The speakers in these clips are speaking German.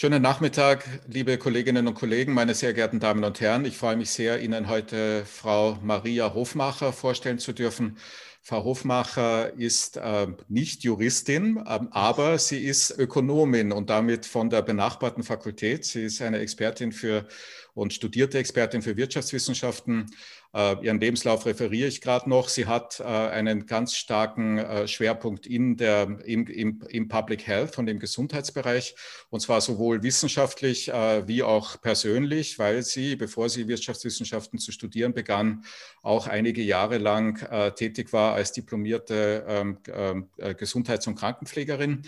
Schönen Nachmittag, liebe Kolleginnen und Kollegen, meine sehr geehrten Damen und Herren. Ich freue mich sehr, Ihnen heute Frau Maria Hofmacher vorstellen zu dürfen. Frau Hofmacher ist äh, nicht Juristin, äh, aber sie ist Ökonomin und damit von der benachbarten Fakultät. Sie ist eine Expertin für und studierte Expertin für Wirtschaftswissenschaften ihren Lebenslauf referiere ich gerade noch. Sie hat äh, einen ganz starken äh, Schwerpunkt in der, im, im, im Public Health und im Gesundheitsbereich, und zwar sowohl wissenschaftlich wie auch persönlich, weil sie, bevor sie Wirtschaftswissenschaften zu studieren begann, auch einige Jahre lang tätig war als diplomierte ähm, ähm, Gesundheits- und Krankenpflegerin.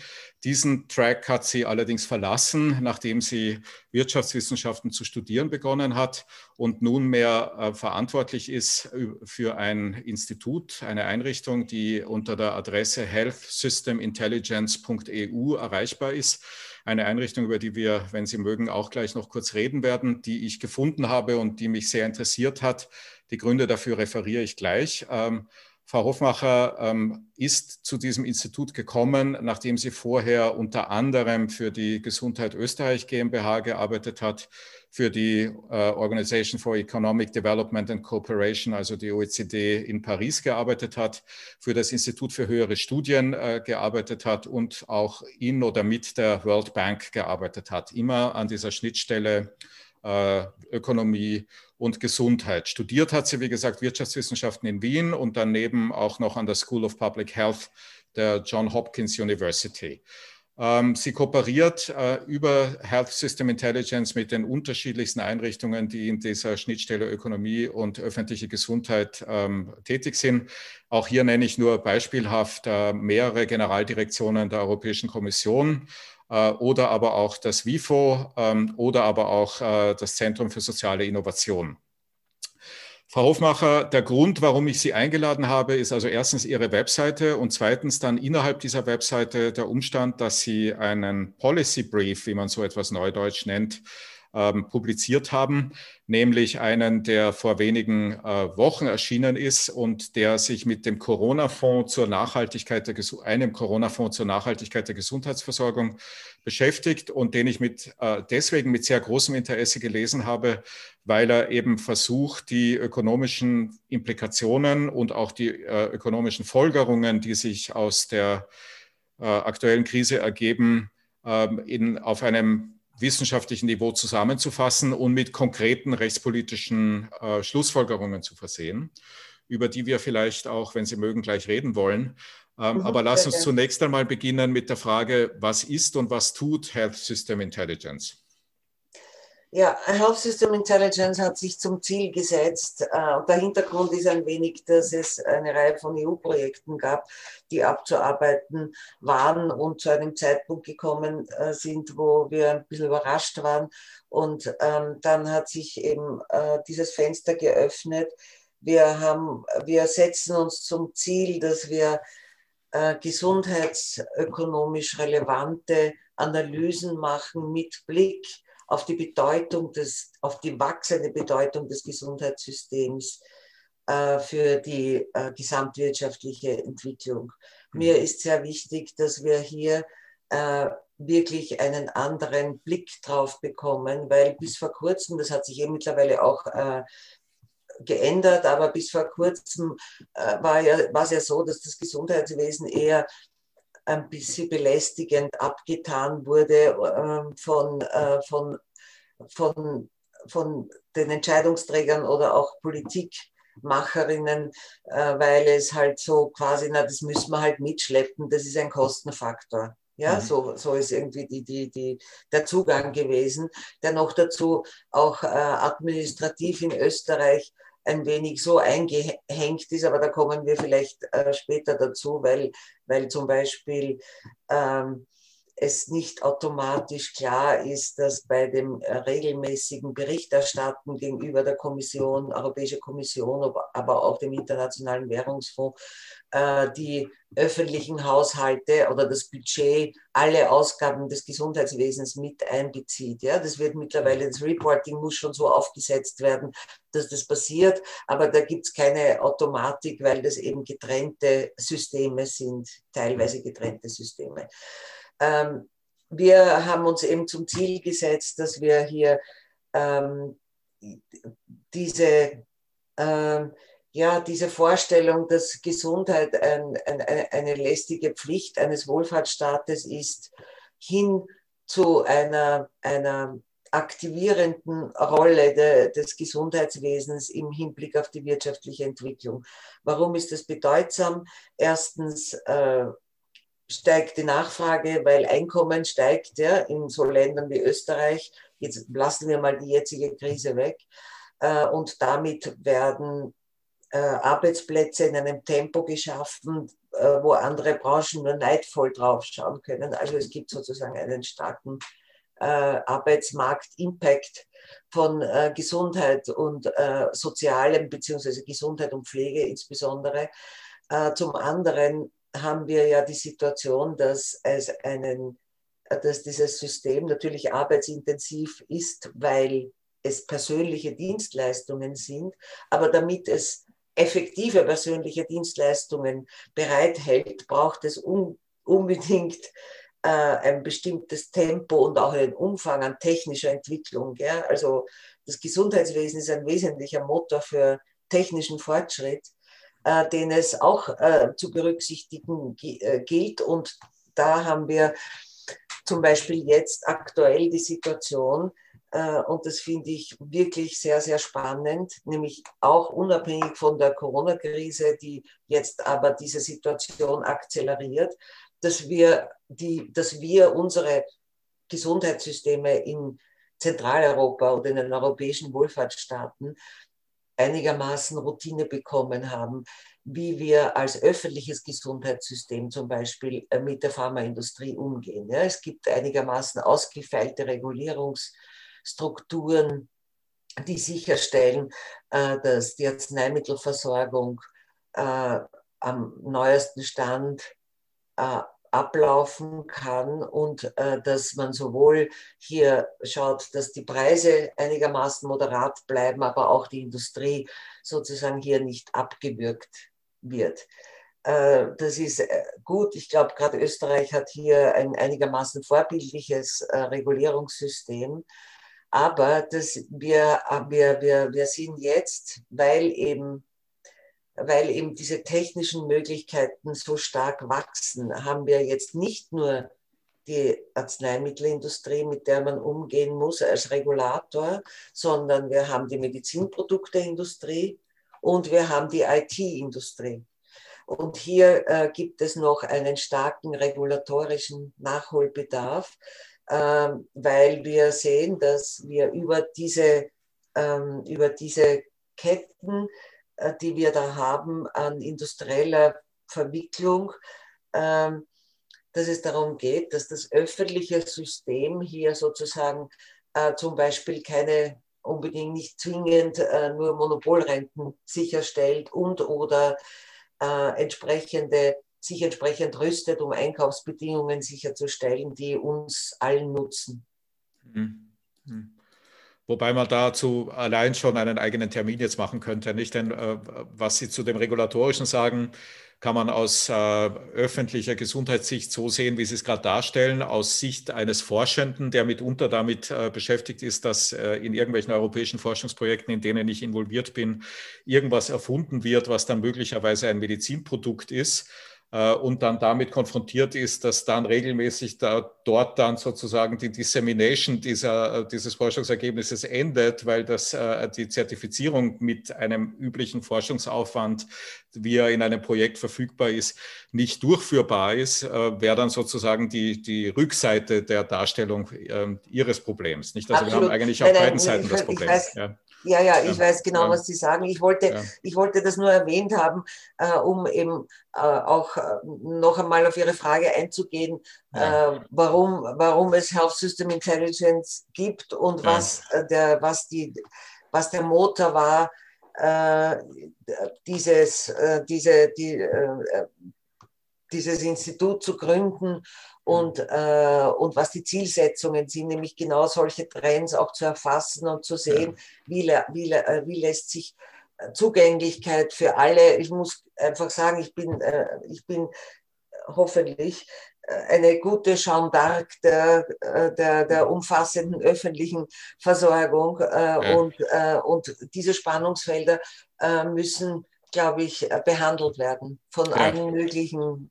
Diesen Track hat sie allerdings verlassen, nachdem sie Wirtschaftswissenschaften zu studieren begonnen hat und nunmehr verantwortlich verantwortlich ist für ein Institut, eine Einrichtung, die unter der Adresse healthsystemintelligence.eu erreichbar ist. Eine Einrichtung, über die wir, wenn Sie mögen, auch gleich noch kurz reden werden, die ich gefunden habe und die mich sehr interessiert hat. Die Gründe dafür referiere ich gleich. Ähm, Frau Hofmacher ähm, ist zu diesem Institut gekommen, nachdem sie vorher unter anderem für die Gesundheit Österreich GmbH gearbeitet hat, für die äh, Organization for Economic Development and Cooperation, also die OECD in Paris gearbeitet hat, für das Institut für höhere Studien äh, gearbeitet hat und auch in oder mit der World Bank gearbeitet hat, immer an dieser Schnittstelle äh, Ökonomie und Gesundheit. Studiert hat sie, wie gesagt, Wirtschaftswissenschaften in Wien und daneben auch noch an der School of Public Health der John Hopkins University. Ähm, sie kooperiert äh, über Health System Intelligence mit den unterschiedlichsten Einrichtungen, die in dieser Schnittstelle Ökonomie und öffentliche Gesundheit ähm, tätig sind. Auch hier nenne ich nur beispielhaft äh, mehrere Generaldirektionen der Europäischen Kommission äh, oder aber auch das WIFO ähm, oder aber auch das Zentrum für soziale Innovation. Frau Hofmacher, der Grund, warum ich Sie eingeladen habe, ist also erstens Ihre Webseite und zweitens dann innerhalb dieser Webseite der Umstand, dass Sie einen Policy Brief, wie man so etwas neudeutsch nennt, ähm, publiziert haben, nämlich einen, der vor wenigen äh, Wochen erschienen ist und der sich mit dem Corona-Fonds zur Nachhaltigkeit der, einem Corona-Fonds zur Nachhaltigkeit der Gesundheitsversorgung beschäftigt und den ich mit, äh, deswegen mit sehr großem Interesse gelesen habe, weil er eben versucht, die ökonomischen Implikationen und auch die äh, ökonomischen Folgerungen, die sich aus der äh, aktuellen Krise ergeben, ähm, in, auf einem wissenschaftlichen Niveau zusammenzufassen und mit konkreten rechtspolitischen äh, Schlussfolgerungen zu versehen, über die wir vielleicht auch, wenn Sie mögen, gleich reden wollen. Ähm, mhm, aber lass uns zunächst einmal beginnen mit der Frage, was ist und was tut Health System Intelligence? Ja, Health System Intelligence hat sich zum Ziel gesetzt. Äh, der Hintergrund ist ein wenig, dass es eine Reihe von EU-Projekten gab, die abzuarbeiten waren und zu einem Zeitpunkt gekommen äh, sind, wo wir ein bisschen überrascht waren. Und ähm, dann hat sich eben äh, dieses Fenster geöffnet. Wir, haben, wir setzen uns zum Ziel, dass wir gesundheitsökonomisch relevante Analysen machen mit Blick auf die Bedeutung des, auf die wachsende Bedeutung des Gesundheitssystems äh, für die äh, gesamtwirtschaftliche Entwicklung. Mhm. Mir ist sehr wichtig, dass wir hier äh, wirklich einen anderen Blick drauf bekommen, weil bis vor kurzem, das hat sich eben mittlerweile auch äh, geändert, aber bis vor kurzem äh, war, ja, war es ja so, dass das Gesundheitswesen eher ein bisschen belästigend abgetan wurde äh, von, äh, von, von, von den Entscheidungsträgern oder auch Politikmacherinnen, äh, weil es halt so quasi, na, das müssen wir halt mitschleppen, das ist ein Kostenfaktor. Ja, mhm. so, so ist irgendwie die, die, die, der Zugang gewesen, der noch dazu auch äh, administrativ in Österreich ein wenig so eingehängt ist, aber da kommen wir vielleicht äh, später dazu, weil, weil zum Beispiel ähm, es nicht automatisch klar ist, dass bei dem äh, regelmäßigen Berichterstatten gegenüber der Kommission, Europäische Kommission, aber auch dem Internationalen Währungsfonds, äh, die öffentlichen Haushalte oder das Budget alle Ausgaben des Gesundheitswesens mit einbezieht. Ja, das wird mittlerweile, das Reporting muss schon so aufgesetzt werden, dass das passiert, aber da gibt es keine Automatik, weil das eben getrennte Systeme sind, teilweise getrennte Systeme. Ähm, wir haben uns eben zum Ziel gesetzt, dass wir hier ähm, diese, ähm, ja, diese Vorstellung, dass Gesundheit ein, ein, eine lästige Pflicht eines Wohlfahrtsstaates ist, hin zu einer, einer aktivierenden Rolle de, des Gesundheitswesens im Hinblick auf die wirtschaftliche Entwicklung. Warum ist das bedeutsam? Erstens äh, steigt die Nachfrage, weil Einkommen steigt ja, in so Ländern wie Österreich. Jetzt lassen wir mal die jetzige Krise weg. Äh, und damit werden äh, Arbeitsplätze in einem Tempo geschaffen, äh, wo andere Branchen nur neidvoll draufschauen können. Also es gibt sozusagen einen starken Arbeitsmarkt-Impact von Gesundheit und Sozialem, beziehungsweise Gesundheit und Pflege insbesondere. zum anderen haben wir ja die Situation, dass es einen, dass dieses System natürlich arbeitsintensiv ist, weil es persönliche Dienstleistungen sind, aber damit es effektive persönliche Dienstleistungen bereithält, braucht es un unbedingt äh, ein bestimmtes Tempo und auch einen Umfang an technischer Entwicklung. Gell? Also das Gesundheitswesen ist ein wesentlicher Motor für technischen Fortschritt, äh, den es auch äh, zu berücksichtigen äh, gilt. Und da haben wir zum Beispiel jetzt aktuell die Situation, äh, und das finde ich wirklich sehr, sehr spannend, nämlich auch unabhängig von der Corona-Krise, die jetzt aber diese Situation akzeleriert, dass wir, die, dass wir unsere Gesundheitssysteme in Zentraleuropa oder in den europäischen Wohlfahrtsstaaten einigermaßen Routine bekommen haben, wie wir als öffentliches Gesundheitssystem zum Beispiel äh, mit der Pharmaindustrie umgehen. Ja, es gibt einigermaßen ausgefeilte Regulierungsstrukturen, die sicherstellen, äh, dass die Arzneimittelversorgung äh, am neuesten Stand ablaufen kann und äh, dass man sowohl hier schaut, dass die Preise einigermaßen moderat bleiben, aber auch die Industrie sozusagen hier nicht abgewürgt wird. Äh, das ist äh, gut. Ich glaube, gerade Österreich hat hier ein einigermaßen vorbildliches äh, Regulierungssystem. Aber das, wir, wir, wir, wir sind jetzt, weil eben weil eben diese technischen Möglichkeiten so stark wachsen, haben wir jetzt nicht nur die Arzneimittelindustrie, mit der man umgehen muss als Regulator, sondern wir haben die Medizinprodukteindustrie und wir haben die IT-Industrie. Und hier äh, gibt es noch einen starken regulatorischen Nachholbedarf, äh, weil wir sehen, dass wir über diese, ähm, über diese Ketten äh, die wir da haben an industrieller Verwicklung, ähm, dass es darum geht, dass das öffentliche System hier sozusagen äh, zum Beispiel keine unbedingt nicht zwingend äh, nur Monopolrenten sicherstellt und oder entsprechende, sich entsprechend rüstet, um Einkaufsbedingungen sicherzustellen, die uns allen nutzen. Mhm. Mhm. Wobei man dazu allein schon einen eigenen Termin jetzt machen könnte. Nicht? Denn äh, was Sie zu dem Regulatorischen sagen, kann man aus äh, öffentlicher Gesundheitssicht so sehen, wie Sie es gerade darstellen, aus Sicht eines Forschenden, der mitunter damit äh, beschäftigt ist, dass äh, in irgendwelchen europäischen Forschungsprojekten, in denen ich involviert bin, irgendwas erfunden wird, was dann möglicherweise ein Medizinprodukt ist und dann damit konfrontiert ist, dass dann regelmäßig da, dort dann sozusagen die Dissemination dieser, äh, dieses Forschungsergebnisses endet, weil das, äh, die Zertifizierung mit einem üblichen Forschungsaufwand, wie er in einem Projekt verfügbar ist, nicht durchführbar ist, wäre dann sozusagen die, die Rückseite der Darstellung äh, Ihres Problems. Nicht? Also Absolut. wir haben eigentlich auf beiden Seiten das Problem. Weiß, ja. Ja, ja, ich ja, weiß genau, ja. was Sie sagen. Ich wollte, ja. ich wollte das nur erwähnt haben, äh, um eben äh, auch äh, noch einmal auf Ihre Frage einzugehen, äh, warum, warum es Health System Intelligence gibt und was, äh, der, was, die, was der Motor war, äh, dieses, diese, die, dieses Institut zu gründen und, äh, und was die Zielsetzungen sind, nämlich genau solche Trends auch zu erfassen und zu sehen, wie, wie, äh, wie lässt sich äh, Zugänglichkeit für alle, ich muss einfach sagen, ich bin, äh, ich bin hoffentlich eine gute Jeanne d'Arc der, der, der umfassenden öffentlichen Versorgung. Ja. Und, und diese Spannungsfelder müssen, glaube ich, behandelt werden von ja. allen möglichen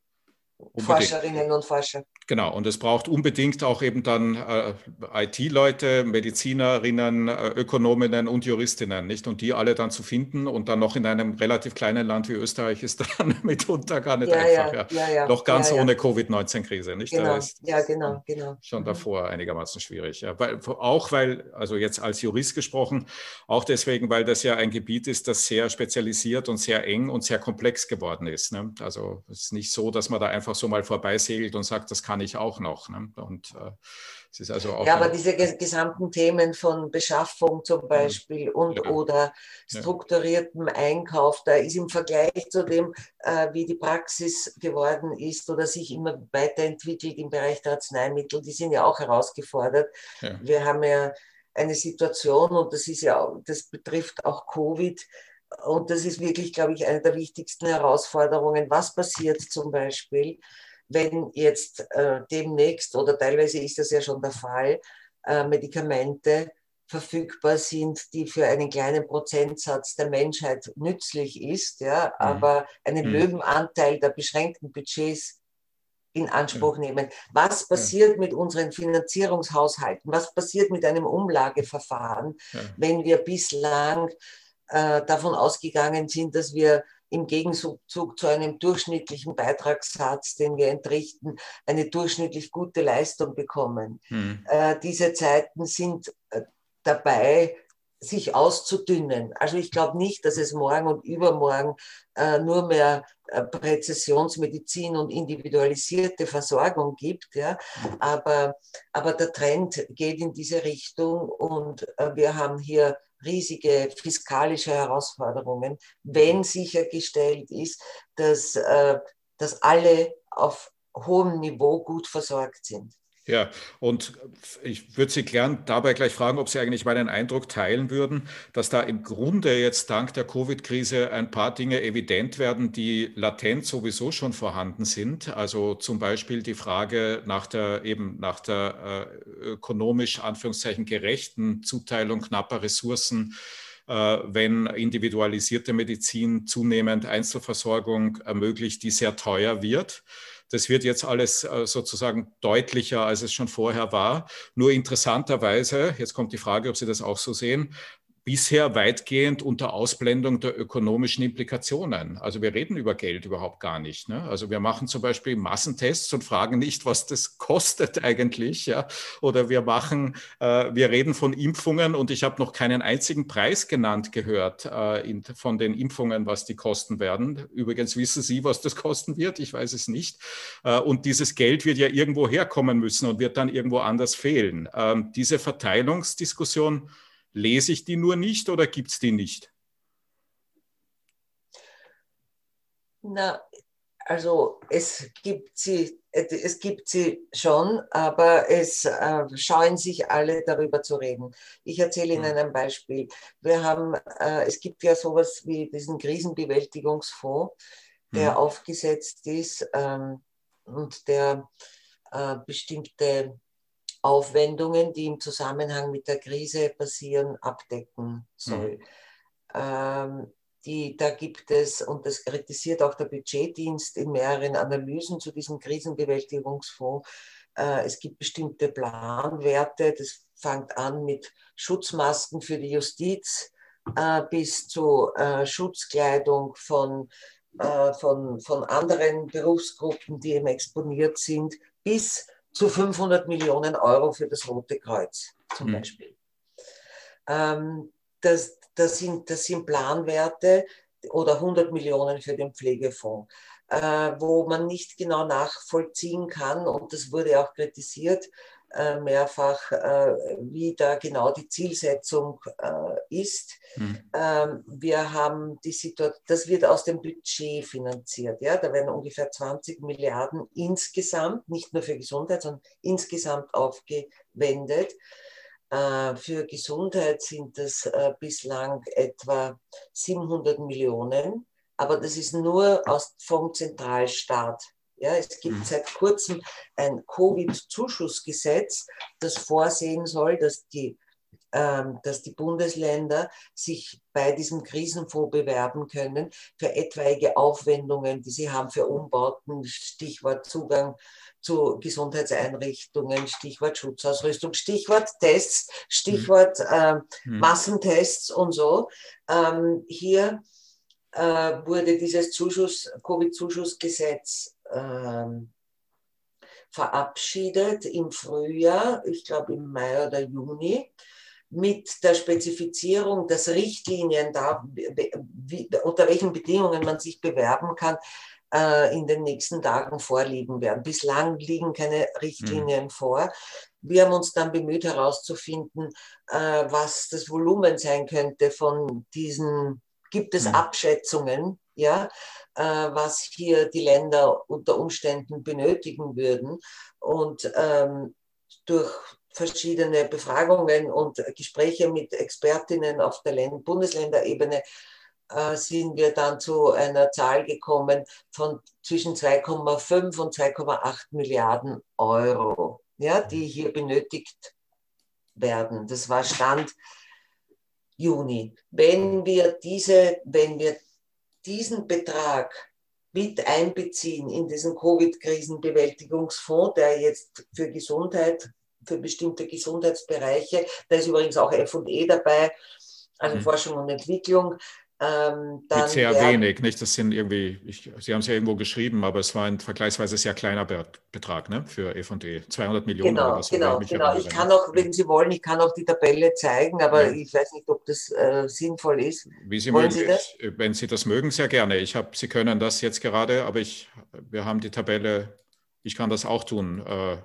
Unbedingt. Forscherinnen und Forscher. Genau, und es braucht unbedingt auch eben dann äh, IT-Leute, Medizinerinnen, äh, Ökonominnen und Juristinnen, nicht? Und die alle dann zu finden und dann noch in einem relativ kleinen Land wie Österreich ist dann mitunter gar nicht ja, einfach. Ja, ja. Noch ganz ohne Covid-19-Krise, nicht? Genau, ja, genau, genau. Schon mhm. davor einigermaßen schwierig. Ja. Weil, auch weil, also jetzt als Jurist gesprochen, auch deswegen, weil das ja ein Gebiet ist, das sehr spezialisiert und sehr eng und sehr komplex geworden ist. Ne? Also es ist nicht so, dass man da einfach so mal vorbeisegelt und sagt, das kann ich auch noch. Ne? Und äh, es ist also auch. Ja, aber diese gesamten Themen von Beschaffung zum Beispiel ja. und ja. oder strukturiertem ja. Einkauf, da ist im Vergleich zu dem, äh, wie die Praxis geworden ist oder sich immer weiterentwickelt im Bereich der Arzneimittel, die sind ja auch herausgefordert. Wir haben ja eine Situation und das ist ja, das betrifft auch Covid. Und das ist wirklich, glaube ich, eine der wichtigsten Herausforderungen. Was passiert zum Beispiel, wenn jetzt äh, demnächst oder teilweise ist das ja schon der Fall, äh, Medikamente verfügbar sind, die für einen kleinen Prozentsatz der Menschheit nützlich ist, ja, mhm. aber einen mhm. Löwenanteil der beschränkten Budgets in Anspruch ja. nehmen. Was passiert ja. mit unseren Finanzierungshaushalten? Was passiert mit einem Umlageverfahren, ja. wenn wir bislang äh, davon ausgegangen sind, dass wir im Gegenzug zu einem durchschnittlichen Beitragssatz, den wir entrichten, eine durchschnittlich gute Leistung bekommen. Hm. Äh, diese Zeiten sind äh, dabei, sich auszudünnen. Also ich glaube nicht, dass es morgen und übermorgen äh, nur mehr äh, Präzisionsmedizin und individualisierte Versorgung gibt, ja. Aber, aber der Trend geht in diese Richtung und äh, wir haben hier riesige fiskalische Herausforderungen, wenn sichergestellt ist, dass, äh, dass alle auf hohem Niveau gut versorgt sind. Ja, und ich würde Sie gern dabei gleich fragen, ob Sie eigentlich meinen Eindruck teilen würden, dass da im Grunde jetzt dank der Covid-Krise ein paar Dinge evident werden, die latent sowieso schon vorhanden sind. Also zum Beispiel die Frage nach der eben nach der äh, ökonomisch Anführungszeichen gerechten Zuteilung knapper Ressourcen äh, wenn individualisierte Medizin zunehmend Einzelversorgung ermöglicht, die sehr teuer wird. Das wird jetzt alles äh, sozusagen deutlicher, als es schon vorher war. Nur interessanterweise, jetzt kommt die Frage, ob Sie das auch so sehen, bisher weitgehend unter Ausblendung der ökonomischen Implikationen. Also wir reden über Geld überhaupt gar nicht. Ne? Also wir machen zum Beispiel Massentests und fragen nicht, was das kostet eigentlich. Ja? Oder wir machen, äh, wir reden von Impfungen und ich habe noch keinen einzigen Preis genannt gehört äh, in, von den Impfungen, was die kosten werden. Übrigens wissen Sie, was das kosten wird. Ich weiß es nicht. Äh, und dieses Geld wird ja irgendwo herkommen müssen und wird dann irgendwo anders fehlen. Ähm, diese Verteilungsdiskussion Lese ich die nur nicht oder gibt es die nicht? Na, also es gibt sie, es gibt sie schon, aber es äh, scheuen sich alle darüber zu reden. Ich erzähle Ihnen ein Beispiel. Wir haben, äh, es gibt ja sowas wie diesen Krisenbewältigungsfonds, der mhm. aufgesetzt ist ähm, und der äh, bestimmte Aufwendungen, die im Zusammenhang mit der Krise passieren, abdecken soll. Mhm. Ähm, die, da gibt es, und das kritisiert auch der Budgetdienst in mehreren Analysen zu diesem Krisenbewältigungsfonds, äh, es gibt bestimmte Planwerte, das fängt an mit Schutzmasken für die Justiz äh, bis zu äh, Schutzkleidung von, äh, von, von anderen Berufsgruppen, die eben exponiert sind, bis zu 500 Millionen Euro für das Rote Kreuz zum mhm. Beispiel. Ähm, das, das, sind, das sind Planwerte oder 100 Millionen für den Pflegefonds, äh, wo man nicht genau nachvollziehen kann, und das wurde auch kritisiert, mehrfach, äh, wie da genau die Zielsetzung äh, ist. Mhm. Ähm, wir haben die Situation, das wird aus dem Budget finanziert. Ja? Da werden ungefähr 20 Milliarden insgesamt, nicht nur für Gesundheit, sondern insgesamt aufgewendet. Für Gesundheit sind das bislang etwa 700 Millionen, aber das ist nur aus, vom Zentralstaat Ja, es gibt mhm. seit kurzem ein Covid-Zuschussgesetz, das vorsehen soll, dass die ähm, dass die Bundesländer sich bei diesem Krisenfonds bewerben können für etwaige Aufwendungen, die sie haben für Umbauten, Stichwort Zugang zu Gesundheitseinrichtungen, Stichwort Schutzausrüstung, Stichwort Tests, Stichwort äh, Massentests und so. Ähm, hier äh, wurde dieses Zuschuss, Covid-Zuschussgesetz ähm, verabschiedet im Frühjahr, ich glaube im Mai oder Juni mit der Spezifizierung, dass Richtlinien da, wie, unter welchen Bedingungen man sich bewerben kann, äh, in den nächsten Tagen vorliegen werden. Bislang liegen keine Richtlinien mhm. vor. Wir haben uns dann bemüht herauszufinden, äh, was das Volumen sein könnte von diesen, gibt es mhm. Abschätzungen, ja, äh, was hier die Länder unter Umständen benötigen würden. Und ähm, durch verschiedene Befragungen und Gespräche mit Expertinnen auf der Bundesländerebene äh, sind wir dann zu einer Zahl gekommen von zwischen 2,5 und 2,8 Milliarden Euro, ja, die hier benötigt werden. Das war Stand Juni. Wenn wir, diese, wenn wir diesen Betrag mit einbeziehen in diesen Covid-Krisenbewältigungsfonds, der jetzt für Gesundheit für bestimmte Gesundheitsbereiche. Da ist übrigens auch FE dabei, also mhm. Forschung und Entwicklung. Ähm, Mit sehr wenig, nicht? Das sind irgendwie, ich, Sie haben es ja irgendwo geschrieben, aber es war ein vergleichsweise sehr kleiner Betrag ne, für F&E, 200 Millionen genau, oder so. Genau, genau. Ich kann auch, wenn Sie wollen, ich kann auch die Tabelle zeigen, aber ja. ich weiß nicht, ob das äh, sinnvoll ist. Wie Sie wollen mögen, Sie das? Ich, wenn Sie das mögen, sehr gerne. Ich habe, Sie können das jetzt gerade, aber ich, wir haben die Tabelle, ich kann das auch tun. Äh,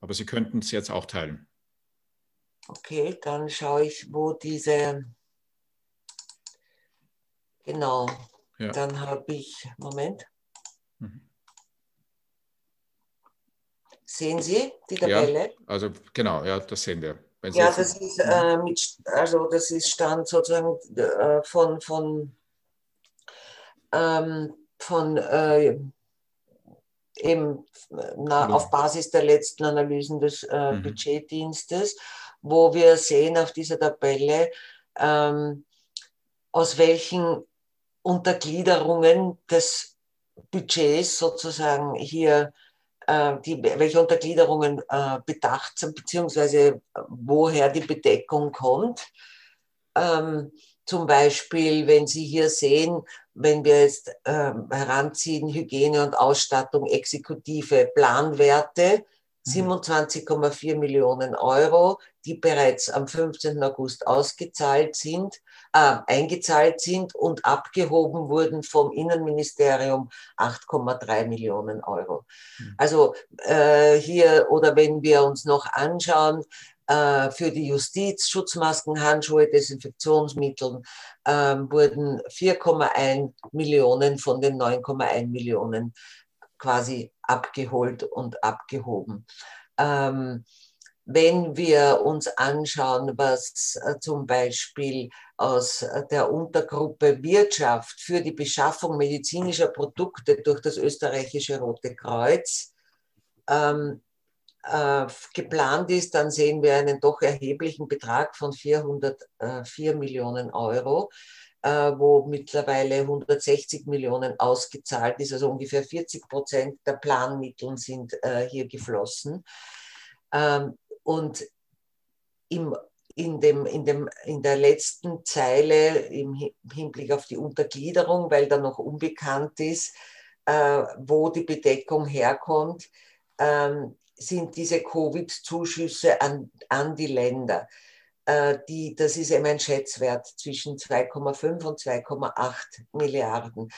aber Sie könnten es jetzt auch teilen. Okay, dann schaue ich, wo diese, genau, ja. dann habe ich, Moment. Mhm. Sehen Sie die Tabelle? Ja, also genau, ja, das sehen wir. ja, das ist, äh, mit, also das ist Stand sozusagen äh, von, von, ähm, von äh, eben na, auf Basis der letzten Analysen des äh, mhm. Budgetdienstes, wo wir sehen auf dieser Tabelle, ähm, aus welchen Untergliederungen des Budgets sozusagen hier äh, die, welche Untergliederungen äh, bedacht sind, beziehungsweise woher die Bedeckung kommt. Ähm, zum Beispiel, wenn Sie hier sehen, wenn wir jetzt äh, heranziehen, Hygiene und Ausstattung, exekutive Planwerte, 27,4 mhm. Millionen Euro, die bereits am 15. August ausgezahlt sind, äh, eingezahlt sind und abgehoben wurden vom Innenministerium 8,3 Millionen Euro. Mhm. Also äh, hier oder wenn wir uns noch anschauen, äh, für die Justiz, Schutzmasken, Handschuhe, Desinfektionsmittel ähm, wurden 4,1 Millionen von den 9,1 Millionen quasi abgeholt und abgehoben. Ähm, wenn wir uns anschauen, was äh, zum Beispiel aus der Untergruppe Wirtschaft für die Beschaffung medizinischer Produkte durch das österreichische Rote Kreuz ähm, äh, geplant ist, dann sehen wir einen doch erheblichen Betrag von 404 Millionen Euro, äh, wo mittlerweile 160 Millionen ausgezahlt ist, also ungefähr 40 Prozent der Planmittel sind äh, hier geflossen. Ähm, und im in, dem, in, dem, in der letzten Zeile im Hinblick auf die Untergliederung, weil da noch unbekannt ist, äh, wo die Bedeckung herkommt, ähm, sind diese Covid-Zuschüsse an, an die Länder. Äh, die, das ist eben ein Schätzwert zwischen 2,5 und 2,8 Milliarden.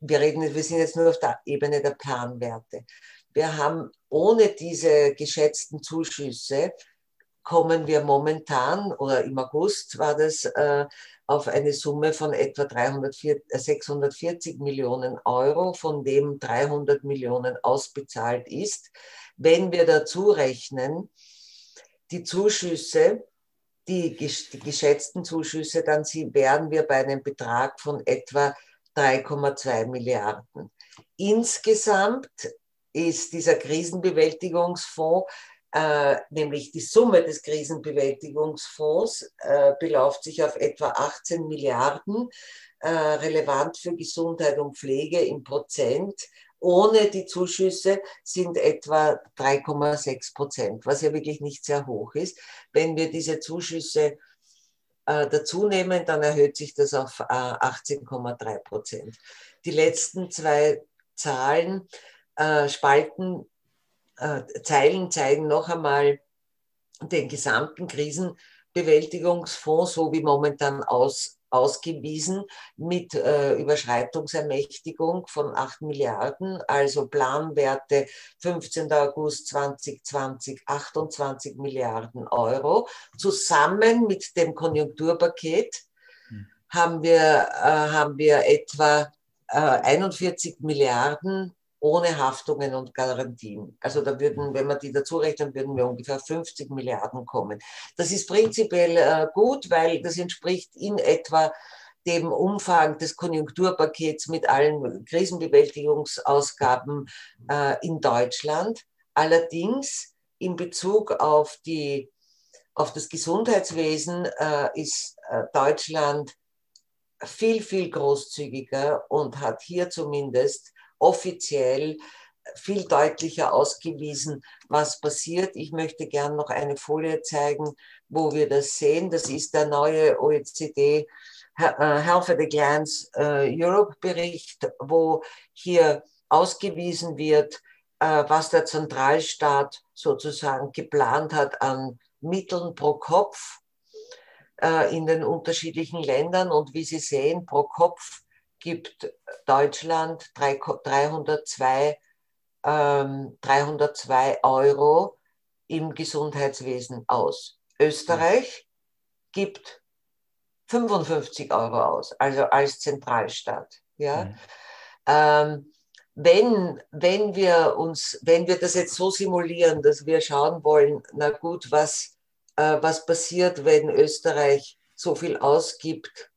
Wir, reden, wir sind jetzt nur auf der Ebene der Planwerte. Wir haben ohne diese geschätzten Zuschüsse kommen wir momentan, oder im August war das, äh, auf eine Summe von etwa 304, 640 Millionen Euro, von dem 300 Millionen ausbezahlt ist. Wenn wir dazu rechnen, die Zuschüsse, die, die geschätzten Zuschüsse, dann wären wir bei einem Betrag von etwa 3,2 Milliarden. Insgesamt ist dieser Krisenbewältigungsfonds, äh, nämlich die Summe des Krisenbewältigungsfonds, äh, beläuft sich auf etwa 18 Milliarden, äh, relevant für Gesundheit und Pflege im Prozent. Ohne die Zuschüsse sind etwa 3,6 Prozent, was ja wirklich nicht sehr hoch ist. Wenn wir diese Zuschüsse äh, dazu nehmen, dann erhöht sich das auf äh, 18,3 Prozent. Die letzten zwei Zahlen, äh, Spalten, äh, Zeilen zeigen noch einmal den gesamten Krisenbewältigungsfonds, so wie momentan aus, ausgewiesen mit äh, Überschreitungsermächtigung von 8 Milliarden, also Planwerte 15. August 2020 28 Milliarden Euro. Zusammen mit dem Konjunkturpaket hm. haben, wir, äh, haben wir etwa äh, 41 Milliarden ohne Haftungen und Garantien. Also da würden, wenn man die dazu rechnen, würden wir ungefähr 50 Milliarden kommen. Das ist prinzipiell äh, gut, weil das entspricht in etwa dem Umfang des Konjunkturpakets mit allen Krisenbewältigungsausgaben äh, in Deutschland. Allerdings in Bezug auf, die, auf das Gesundheitswesen äh, ist Deutschland viel, viel großzügiger und hat hier zumindest offiziell viel deutlicher ausgewiesen, was passiert. Ich möchte gern noch eine Folie zeigen, wo wir das sehen. Das ist der neue OECD äh, Health at a Glance äh, Europe Bericht, wo hier ausgewiesen wird, äh, was der Zentralstaat sozusagen geplant hat an Mitteln pro Kopf in den unterschiedlichen Ländern. Und wie Sie sehen, pro Kopf gibt Deutschland 302, ähm, 302 Euro im Gesundheitswesen aus. Österreich gibt 55 Euro aus, also als Zentralstaat. Ja? Mhm. Ähm, wenn, wenn, wir uns, wenn wir das jetzt so simulieren, dass wir schauen wollen, na gut, was, äh, was passiert, wenn Österreich so viel ausgibt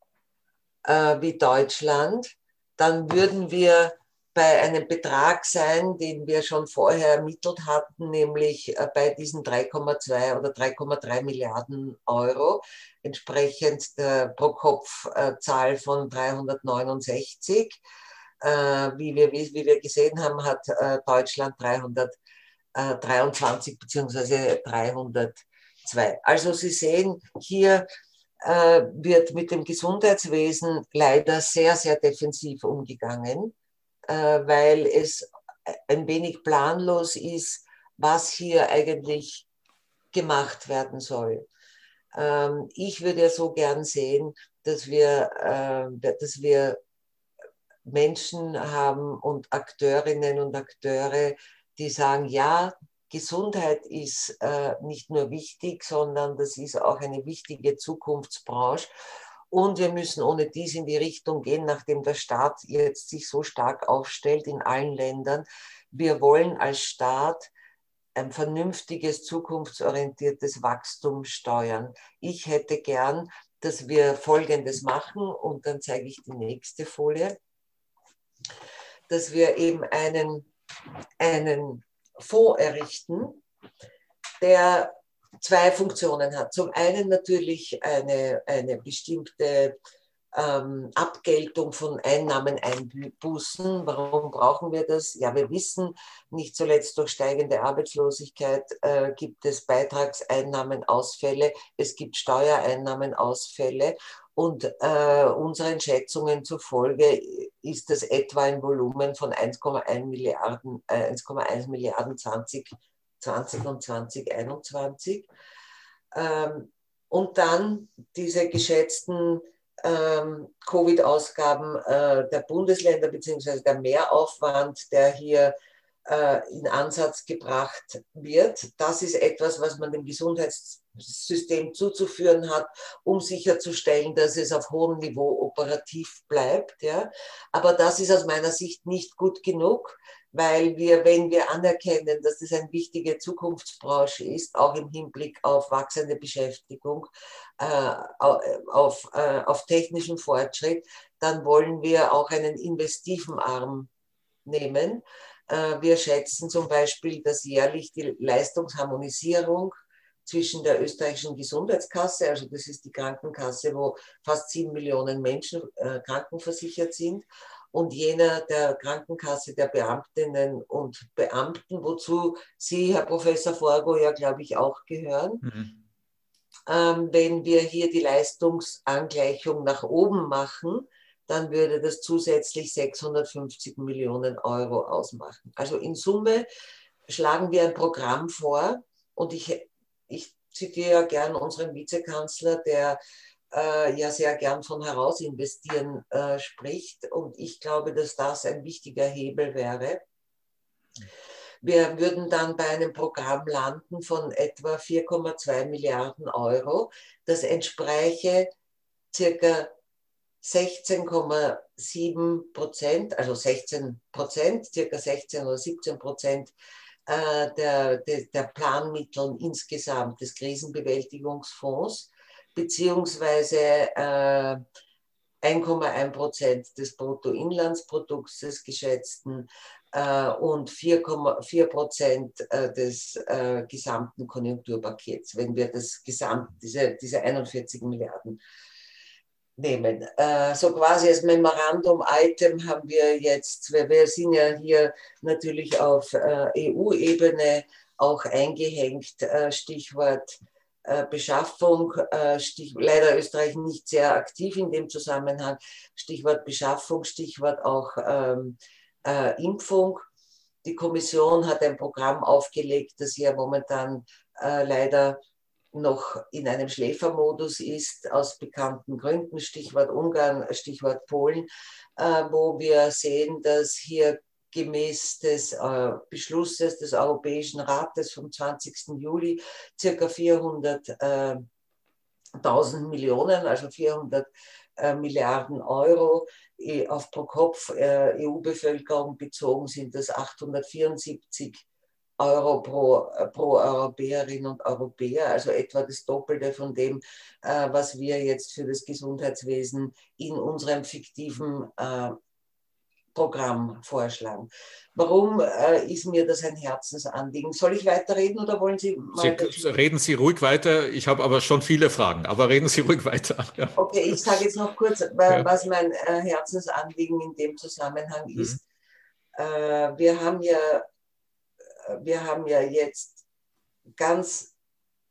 äh, wie Deutschland, dann würden wir bei einem Betrag sein, den wir schon vorher ermittelt hatten, nämlich äh, bei diesen 3,2 oder 3,3 Milliarden Euro, entsprechend der Pro-Kopf-Zahl äh, von 369. Äh, wie, wir, wie wir gesehen haben, hat Deutschland 323 bzw. 302. Also Sie sehen hier wird mit dem Gesundheitswesen leider sehr, sehr defensiv umgegangen, äh, weil es ein wenig planlos ist, was hier eigentlich gemacht werden soll. Ähm, ich würde ja so gern sehen, dass wir, äh, dass wir Menschen haben und Akteurinnen und Akteure, die sagen, ja, Gesundheit ist äh, nicht nur wichtig, sondern das ist auch eine wichtige Zukunftsbranche. Und wir müssen ohne dies in die Richtung gehen, nachdem der Staat jetzt sich so stark aufstellt in allen Ländern. Wir wollen als Staat ein vernünftiges, zukunftsorientiertes Wachstum steuern. Ich hätte gern, dass wir Folgendes machen und dann zeige ich die nächste Folie, dass wir eben einen, einen Fonds errichten, der zwei Funktionen hat. Zum einen natürlich eine, eine bestimmte ähm, Abgeltung von Einnahmen einbußen. Warum brauchen wir das? Ja, wir wissen, nicht zuletzt durch steigende Arbeitslosigkeit äh, gibt es Beitragseinnahmenausfälle, es gibt Steuereinnahmenausfälle und äh, unseren Schätzungen zufolge ist das etwa ein Volumen von 1,1 Milliarden, äh, 1,1 Milliarden 20, 20 und 2021. Ähm, und dann diese geschätzten ähm, Covid-Ausgaben äh, der Bundesländer beziehungsweise der Mehraufwand, der hier äh, in Ansatz gebracht wird. Das ist etwas, was man dem Gesundheitssystem zuzuführen hat, um sicherzustellen, dass es auf hohem Niveau operativ bleibt. Ja. Aber das ist aus meiner Sicht nicht gut genug, weil wir, wenn wir anerkennen, dass es eine wichtige Zukunftsbranche ist, auch im Hinblick auf wachsende Beschäftigung, äh, auf, äh, auf technischen Fortschritt, dann wollen wir auch einen investiven Arm nehmen. Äh, wir schätzen zum Beispiel, dass jährlich die Leistungsharmonisierung zwischen der österreichischen Gesundheitskasse, also das ist die Krankenkasse, wo fast sieben Millionen Menschen äh, krankenversichert sind, und jener der Krankenkasse der Beamtinnen und Beamten, wozu Sie, Herr Professor Forgo, ja, glaube ich, auch gehören. Mhm. Ähm, wenn wir hier die Leistungsangleichung nach oben machen, dann würde das zusätzlich 650 Millionen Euro ausmachen. Also in Summe schlagen wir ein Programm vor und ich, ich zitiere ja gern unseren Vizekanzler, der äh, ja sehr gern von heraus investieren äh, spricht und ich glaube, dass das ein wichtiger Hebel wäre. Wir würden dann bei einem Programm landen von etwa 4,2 Milliarden Euro. Das entspräche circa 16,7 Prozent, also 16 Prozent, circa 16 oder 17 Prozent äh, der, der, der Planmittel insgesamt des Krisenbewältigungsfonds, beziehungsweise äh, 1,1 Prozent des Bruttoinlandsprodukts des geschätzten äh, und 4,4 Prozent äh, des äh, gesamten Konjunkturpakets, wenn wir das Gesamt, diese, diese 41 Milliarden nehmen. Äh, so quasi als Memorandum-Item haben wir jetzt, wir, wir sind ja hier natürlich auf äh, EU-Ebene auch eingehängt, äh, Stichwort äh, Beschaffung, äh, Stich, leider Österreich nicht sehr aktiv in dem Zusammenhang, Stichwort Beschaffung, Stichwort auch ähm, äh, Impfung. Die Kommission hat ein Programm aufgelegt, das ja momentan leider noch in einem Schläfermodus ist, aus bekannten Gründen, Stichwort Ungarn, Stichwort Polen, äh, wo wir sehen, dass hier gemäß des äh, Beschlusses des Europäischen Rates vom 20. Juli circa 400.000 äh, Millionen, also 400 äh, Milliarden Euro auf pro Kopf EU-Bevölkerung bezogen sind das 874 Euro pro, pro Europäerin und Europäer, also etwa das Doppelte von dem, äh, was wir jetzt für das Gesundheitswesen in unserem fiktiven äh, Programm vorschlagen. Warum äh, ist mir das ein Herzensanliegen? Soll ich weiterreden oder wollen Sie mal? Sie, reden Sie ruhig weiter. Ich habe aber schon viele Fragen, aber reden Sie ruhig weiter. Ja. Okay, ich sage jetzt noch kurz, was mein äh, Herzensanliegen in dem Zusammenhang mhm. ist. Mhm. wir haben ja wir haben ja jetzt ganz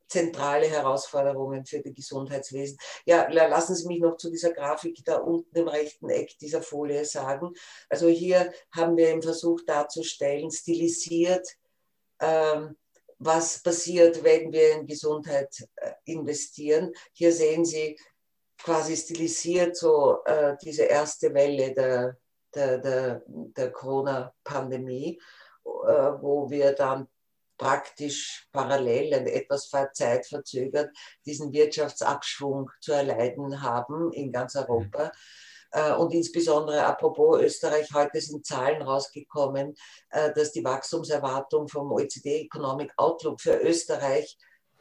zentrale Herausforderungen für das Gesundheitswesen. Ja, lassen Sie mich noch zu dieser Grafik da unten im rechten Eck dieser Folie sagen. Also hier haben wir im Versuch darzustellen, stilisiert, ähm, was passiert, wenn wir in Gesundheit äh, investieren. Hier sehen Sie quasi stilisiert so äh, diese erste Welle der, der, der, der Corona-Pandemie wo wir dann praktisch parallel und etwas zeitverzögert diesen Wirtschaftsabschwung zu erleiden haben in ganz Europa. Äh, und insbesondere apropos Österreich, heute sind Zahlen rausgekommen, äh, dass die Wachstumserwartung vom OECD Economic Outlook für Österreich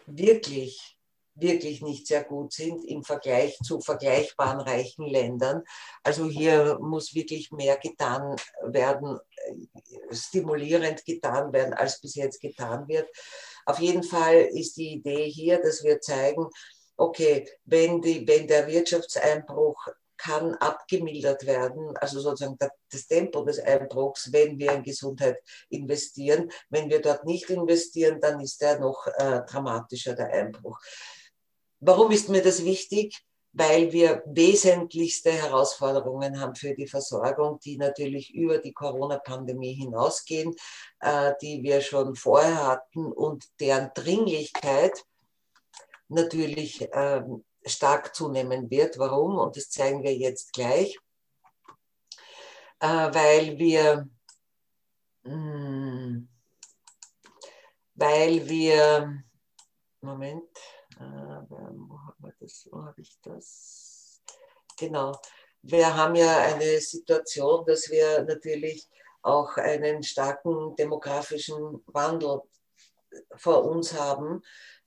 wirklich wirklich nicht sehr gut sind im Vergleich zu vergleichbaren reichen Ländern. Also hier muss wirklich mehr getan werden, äh, stimulierend getan werden, als bis jetzt getan wird. Auf jeden Fall ist die Idee hier, dass wir zeigen, okay, wenn, die, wenn der Wirtschaftseinbruch kann abgemildert werden, also sozusagen das Tempo des Einbruchs, wenn wir in Gesundheit investieren. Wenn wir dort nicht investieren, dann ist der noch äh, dramatischer, der Einbruch. Warum ist mir das wichtig? Weil wir wesentlichste Herausforderungen haben für die Versorgung, die natürlich über die Corona-Pandemie hinausgehen, äh, die wir schon vorher hatten und deren Dringlichkeit natürlich ähm, stark zunehmen wird. Warum? Und das zeigen wir jetzt gleich. Äh, weil wir, hm, weil wir, Moment, haben das? Wo habe ich das? Genau. Wir haben ja eine Situation, dass wir natürlich auch einen starken demografischen Wandel vor uns haben.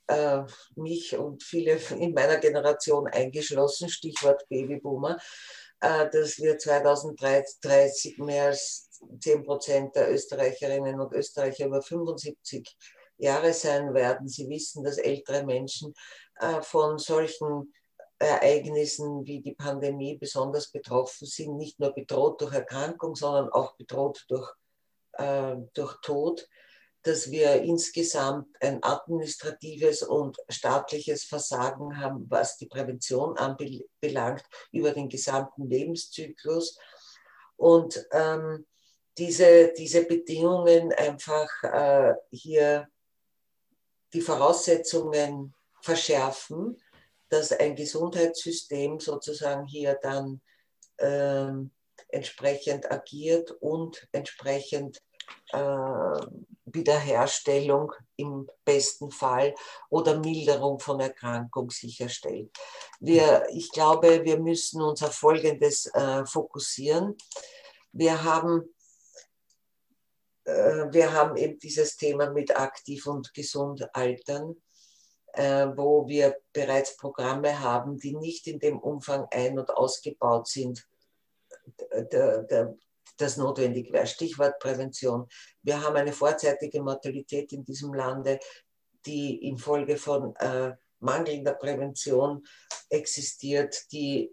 Äh, mich und viele in meiner Generation eingeschlossen, Stichwort Babyboomer. äh, dass wir 2030 mehr als 10 Prozent der Österreicherinnen und Österreicher über 75 Jahre sein werden. Sie wissen, dass ältere Menschen von solchen Ereignissen wie die Pandemie besonders betroffen sind, nicht nur bedroht durch Erkrankung, sondern auch bedroht durch, äh, durch Tod, dass wir insgesamt ein administratives und staatliches Versagen haben, was die Prävention anbelangt, über den gesamten Lebenszyklus. Und ähm, diese, diese Bedingungen einfach äh, hier die Voraussetzungen verschärfen, dass ein Gesundheitssystem sozusagen hier dann äh, entsprechend agiert und entsprechend äh, Wiederherstellung im besten Fall oder Milderung von Erkrankung sicherstellt. Wir, ich glaube, wir müssen uns auf Folgendes äh, fokussieren. Wir haben, äh, wir haben eben dieses Thema mit aktiv und gesund altern wo wir bereits Programme haben, die nicht in dem Umfang ein- und ausgebaut sind, das notwendig wäre. Stichwort Prävention. Wir haben eine vorzeitige Mortalität in diesem Lande, die infolge von äh, mangelnder Prävention existiert, die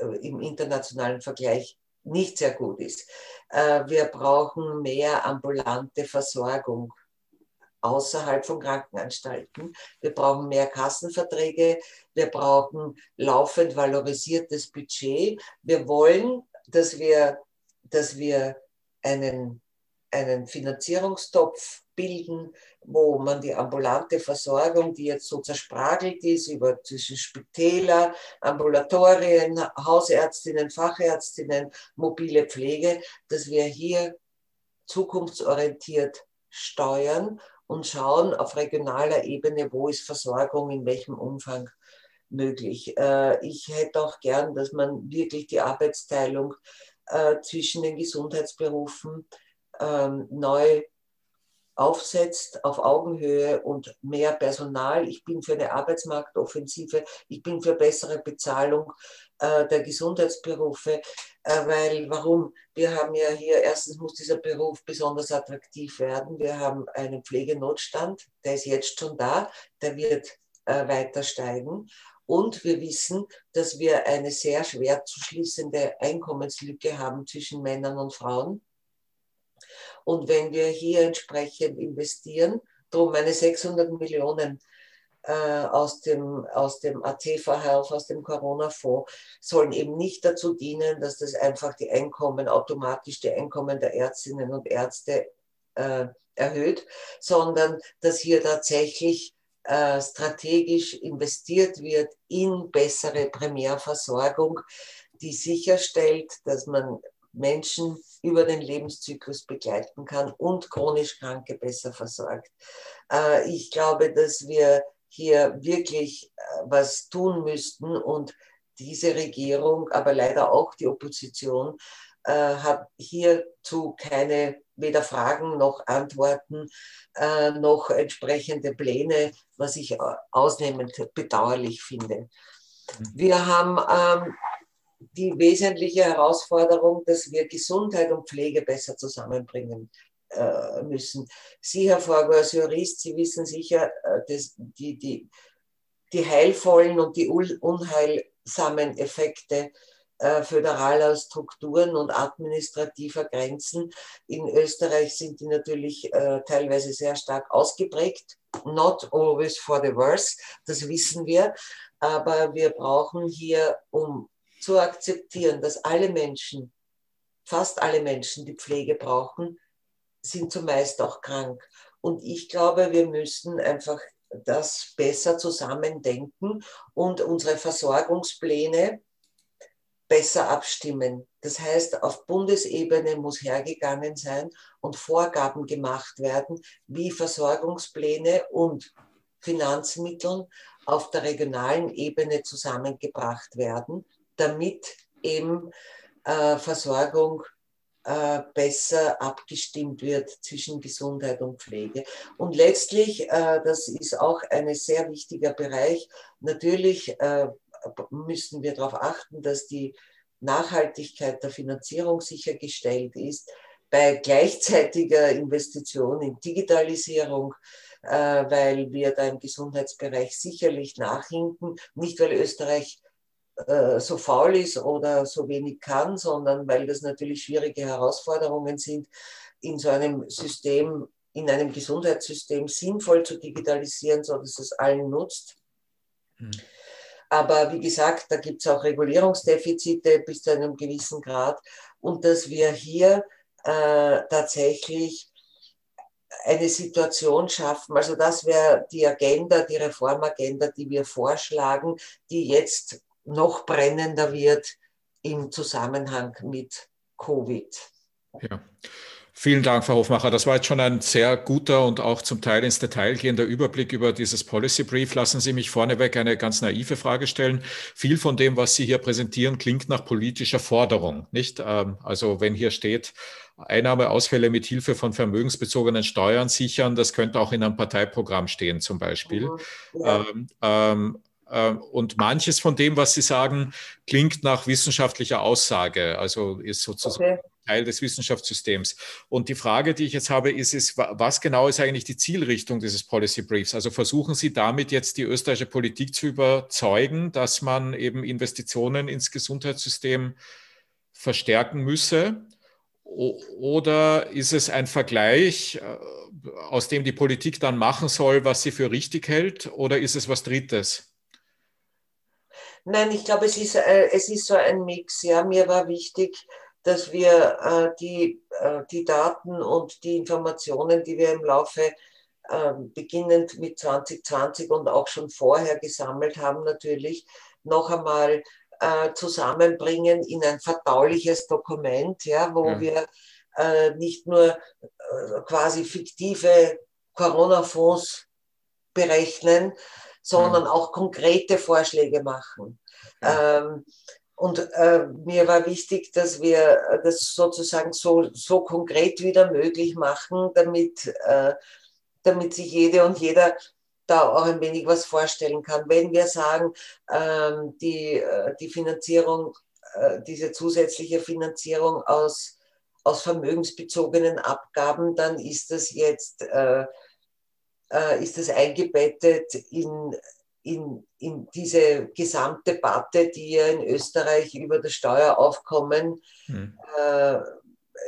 äh, im internationalen Vergleich nicht sehr gut ist. Äh, wir brauchen mehr ambulante Versorgung außerhalb von Krankenanstalten. Wir brauchen mehr Kassenverträge. Wir brauchen laufend valorisiertes Budget. Wir wollen, dass wir, dass wir einen, einen Finanzierungstopf bilden, wo man die ambulante Versorgung, die jetzt so zerspragelt ist, über zwischen Spitäler, Ambulatorien, Hausärztinnen, Fachärztinnen, mobile Pflege, dass wir hier zukunftsorientiert steuern und schauen auf regionaler Ebene, wo ist Versorgung, in welchem Umfang möglich. Äh, ich hätte auch gern, dass man wirklich die Arbeitsteilung äh, zwischen den Gesundheitsberufen ähm, neu aufsetzt auf Augenhöhe und mehr Personal. Ich bin für eine Arbeitsmarktoffensive, ich bin für bessere Bezahlung äh, der Gesundheitsberufe, äh, weil warum? Wir haben ja hier, erstens muss dieser Beruf besonders attraktiv werden. Wir haben einen Pflegenotstand, der ist jetzt schon da, der wird äh, weiter steigen. Und wir wissen, dass wir eine sehr schwer zu schließende Einkommenslücke haben zwischen Männern und Frauen. Und wenn wir hier entsprechend investieren, darum meine 600 Millionen äh, aus dem, aus dem ATV Health, aus dem Corona-Fonds, sollen eben nicht dazu dienen, dass das einfach die Einkommen, automatisch die Einkommen der Ärztinnen und Ärzte äh, erhöht, sondern dass hier tatsächlich äh, strategisch investiert wird in bessere Primärversorgung, die sicherstellt, dass man Menschen über den Lebenszyklus begleiten kann und chronisch Kranke besser versorgt. Äh, ich glaube, dass wir hier wirklich äh, was tun müssten und diese Regierung, aber leider auch die Opposition, äh, hat hierzu keine weder Fragen noch Antworten noch entsprechende Pläne, was ich ausnehmend bedauerlich finde. Mhm. Wir haben ähm, die wesentliche Herausforderung, dass wir Gesundheit und Pflege besser zusammenbringen äh, müssen. Sie, Herr Forgo, als Jurist, Sie wissen sicher, äh, dass die, die, die heilvollen und die unheilsamen Effekte äh, föderaler Strukturen und administrativer Grenzen. In Österreich sind die natürlich äh, teilweise sehr stark ausgeprägt. Not always for the worse, das wissen wir. Aber wir brauchen hier, um zu akzeptieren, dass alle Menschen, fast alle Menschen, die Pflege brauchen, sind zumeist auch krank. Und ich glaube, wir müssen einfach das besser zusammendenken und unsere Versorgungspläne besser abstimmen. Das heißt, auf Bundesebene muss hergegangen sein und Vorgaben gemacht werden, wie Versorgungspläne und Finanzmittel auf der regionalen Ebene zusammengebracht werden, damit eben äh, Versorgung äh, besser abgestimmt wird zwischen Gesundheit und Pflege. Und letztlich, äh, das ist auch ein sehr wichtiger Bereich, natürlich äh, müssen wir darauf achten, dass die Nachhaltigkeit der Finanzierung sichergestellt ist, bei gleichzeitiger Investition in Digitalisierung, weil wir da im Gesundheitsbereich sicherlich nachhinken, nicht weil Österreich äh, so faul ist oder so wenig kann, sondern weil das natürlich schwierige Herausforderungen sind, in so einem System, in einem Gesundheitssystem sinnvoll zu digitalisieren, sodass es allen nutzt. Hm. Aber wie gesagt, da gibt es auch Regulierungsdefizite bis zu einem gewissen Grad und dass wir hier äh, tatsächlich eine Situation schaffen. Also das wäre die Agenda, die Reformagenda, die wir vorschlagen, die jetzt noch brennender wird im Zusammenhang mit Covid. Ja. Vielen Dank, Frau Hofmacher. Das war jetzt schon ein sehr guter und auch zum Teil ins Detail gehender Überblick über dieses Policy Brief. Lassen Sie mich vorneweg eine ganz naive Frage stellen. Viel von dem, was Sie hier präsentieren, klingt nach politischer Forderung, nicht? Ähm, also wenn hier steht, Einnahmeausfälle mit Hilfe von vermögensbezogenen Steuern sichern, das könnte auch in einem Parteiprogramm stehen zum Beispiel. Mhm. Ja. Ähm, ähm, ähm, und manches von dem, was Sie sagen, klingt nach wissenschaftlicher Aussage, also ist sozusagen okay. Teil des Wissenschaftssystems. Und die Frage, die ich jetzt habe, ist, ist, was genau ist eigentlich die Zielrichtung dieses Policy Briefs? Also versuchen Sie damit jetzt die österreichische Politik zu überzeugen, dass man eben Investitionen ins Gesundheitssystem verstärken müsse? Oder ist es ein Vergleich, äh, aus dem die Politik dann machen soll, was sie für richtig hält? Oder ist es was Drittes? Nein, ich glaube, es ist, äh, es ist so ein Mix. Ja, mir war wichtig, dass wir äh, die, äh, die Daten und die Informationen, die wir im Laufe äh, beginnend mit 2020 und auch schon vorher gesammelt haben, natürlich noch einmal äh, zusammenbringen in ein verdauliches Dokument, ja, wo ja. wir äh, nicht nur äh, quasi fiktive Corona-Fonds berechnen, sondern ja. auch konkrete Vorschläge machen. Ähm, und äh, mir war wichtig, dass wir das sozusagen so, so konkret wieder möglich machen, damit, äh, damit sich jede und jeder da auch ein wenig was vorstellen kann. Wenn wir sagen, ähm, die, äh, die Finanzierung, äh, diese zusätzliche Finanzierung aus, aus vermögensbezogenen Abgaben, dann ist das jetzt äh, ist das eingebettet in, in, in diese Gesamtdebatte, die ja in Österreich über das Steueraufkommen hm. äh,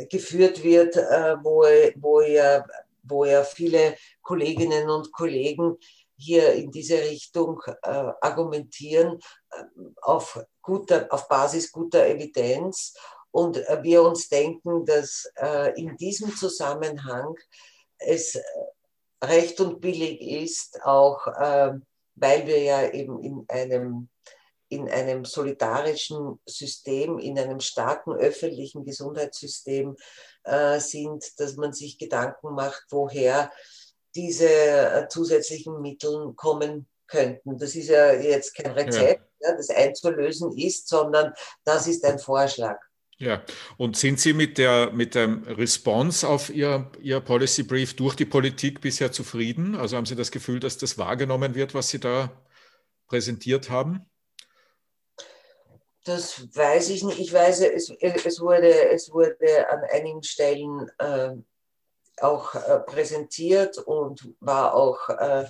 geführt wird, äh, wo, wo, ja, wo ja viele Kolleginnen und Kollegen hier in diese Richtung äh, argumentieren äh, auf, guter, auf Basis guter Evidenz. Und äh, wir uns denken, dass äh, in diesem Zusammenhang es recht und billig ist, auch äh, weil wir ja eben in einem, in einem solidarischen System, in einem starken öffentlichen Gesundheitssystem äh, sind, dass man sich Gedanken macht, woher diese äh, zusätzlichen Mittel kommen könnten. Das ist ja jetzt kein Rezept, ja. Ja, das einzulösen ist, sondern das ist ein Vorschlag. Ja, und sind Sie mit der mit dem Response auf Ihr, Ihr Policy Brief durch die Politik bisher zufrieden? Also haben Sie das Gefühl, dass das wahrgenommen wird, was Sie da präsentiert haben? Das weiß ich nicht. Ich weiß, es, es, wurde, es wurde an einigen Stellen äh, auch äh, präsentiert und war auch, äh,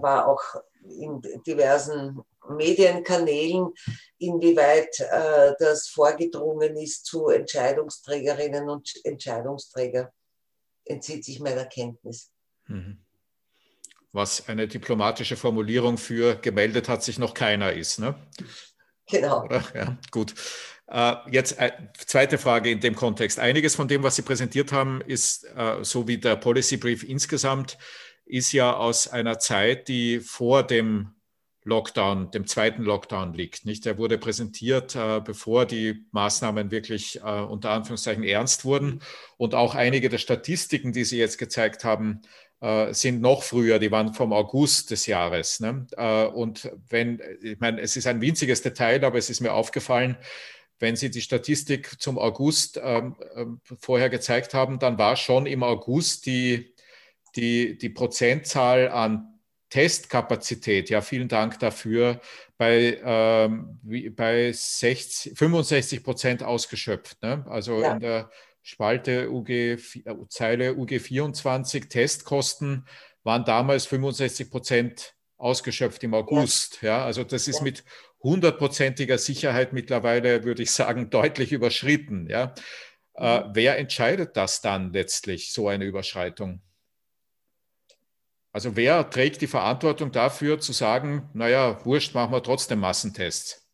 war auch in diversen Medienkanälen, inwieweit äh, das vorgedrungen ist zu Entscheidungsträgerinnen und Entscheidungsträger, entzieht sich meiner Kenntnis. Mhm. Was eine diplomatische Formulierung für gemeldet hat sich noch keiner ist, ne? Genau. Ja, gut. Äh, jetzt äh, zweite Frage in dem Kontext. Einiges von dem, was Sie präsentiert haben, ist äh, so wie der Policy Brief insgesamt, ist ja aus einer Zeit, die vor dem Lockdown, dem zweiten Lockdown liegt. Nicht? Der wurde präsentiert, äh, bevor die Maßnahmen wirklich äh, unter Anführungszeichen ernst wurden. Und auch einige der Statistiken, die Sie jetzt gezeigt haben, äh, sind noch früher, die waren vom August des Jahres. Ne? Äh, und wenn, ich meine, es ist ein winziges Detail, aber es ist mir aufgefallen, wenn Sie die Statistik zum August ähm, ähm, vorher gezeigt haben, dann war schon im August die, die, die Prozentzahl an Testkapazität, ja, vielen Dank dafür, bei, ähm, bei 60, 65 Prozent ausgeschöpft. Ne? Also ja. in der Spalte UG, Zeile UG 24 Testkosten waren damals 65 Prozent ausgeschöpft im August. Ja, ja also das ist ja. mit hundertprozentiger Sicherheit mittlerweile, würde ich sagen, deutlich überschritten. Ja. Äh, mhm. wer entscheidet das dann letztlich, so eine Überschreitung? Also wer trägt die Verantwortung dafür zu sagen, naja, wurscht, machen wir trotzdem Massentests?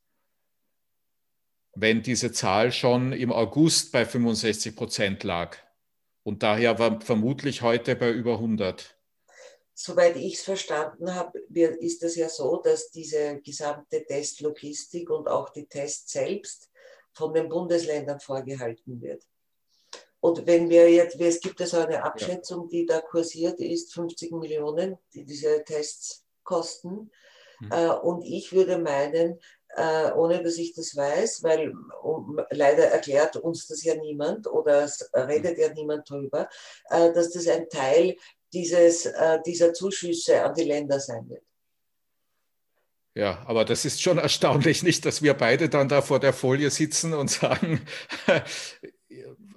Wenn diese Zahl schon im August bei 65 Prozent lag und daher war vermutlich heute bei über 100. Soweit ich es verstanden habe, ist es ja so, dass diese gesamte Testlogistik und auch die Tests selbst von den Bundesländern vorgehalten wird. Und wenn wir jetzt, es gibt also eine Abschätzung, die da kursiert ist, 50 Millionen, die diese Tests kosten. Mhm. Äh, und ich würde meinen, äh, ohne dass ich das weiß, weil um, leider erklärt uns das ja niemand oder es redet ja niemand drüber, äh, dass das ein Teil dieses, äh, dieser Zuschüsse an die Länder sein wird. Ja, aber das ist schon erstaunlich, nicht, dass wir beide dann da vor der Folie sitzen und sagen,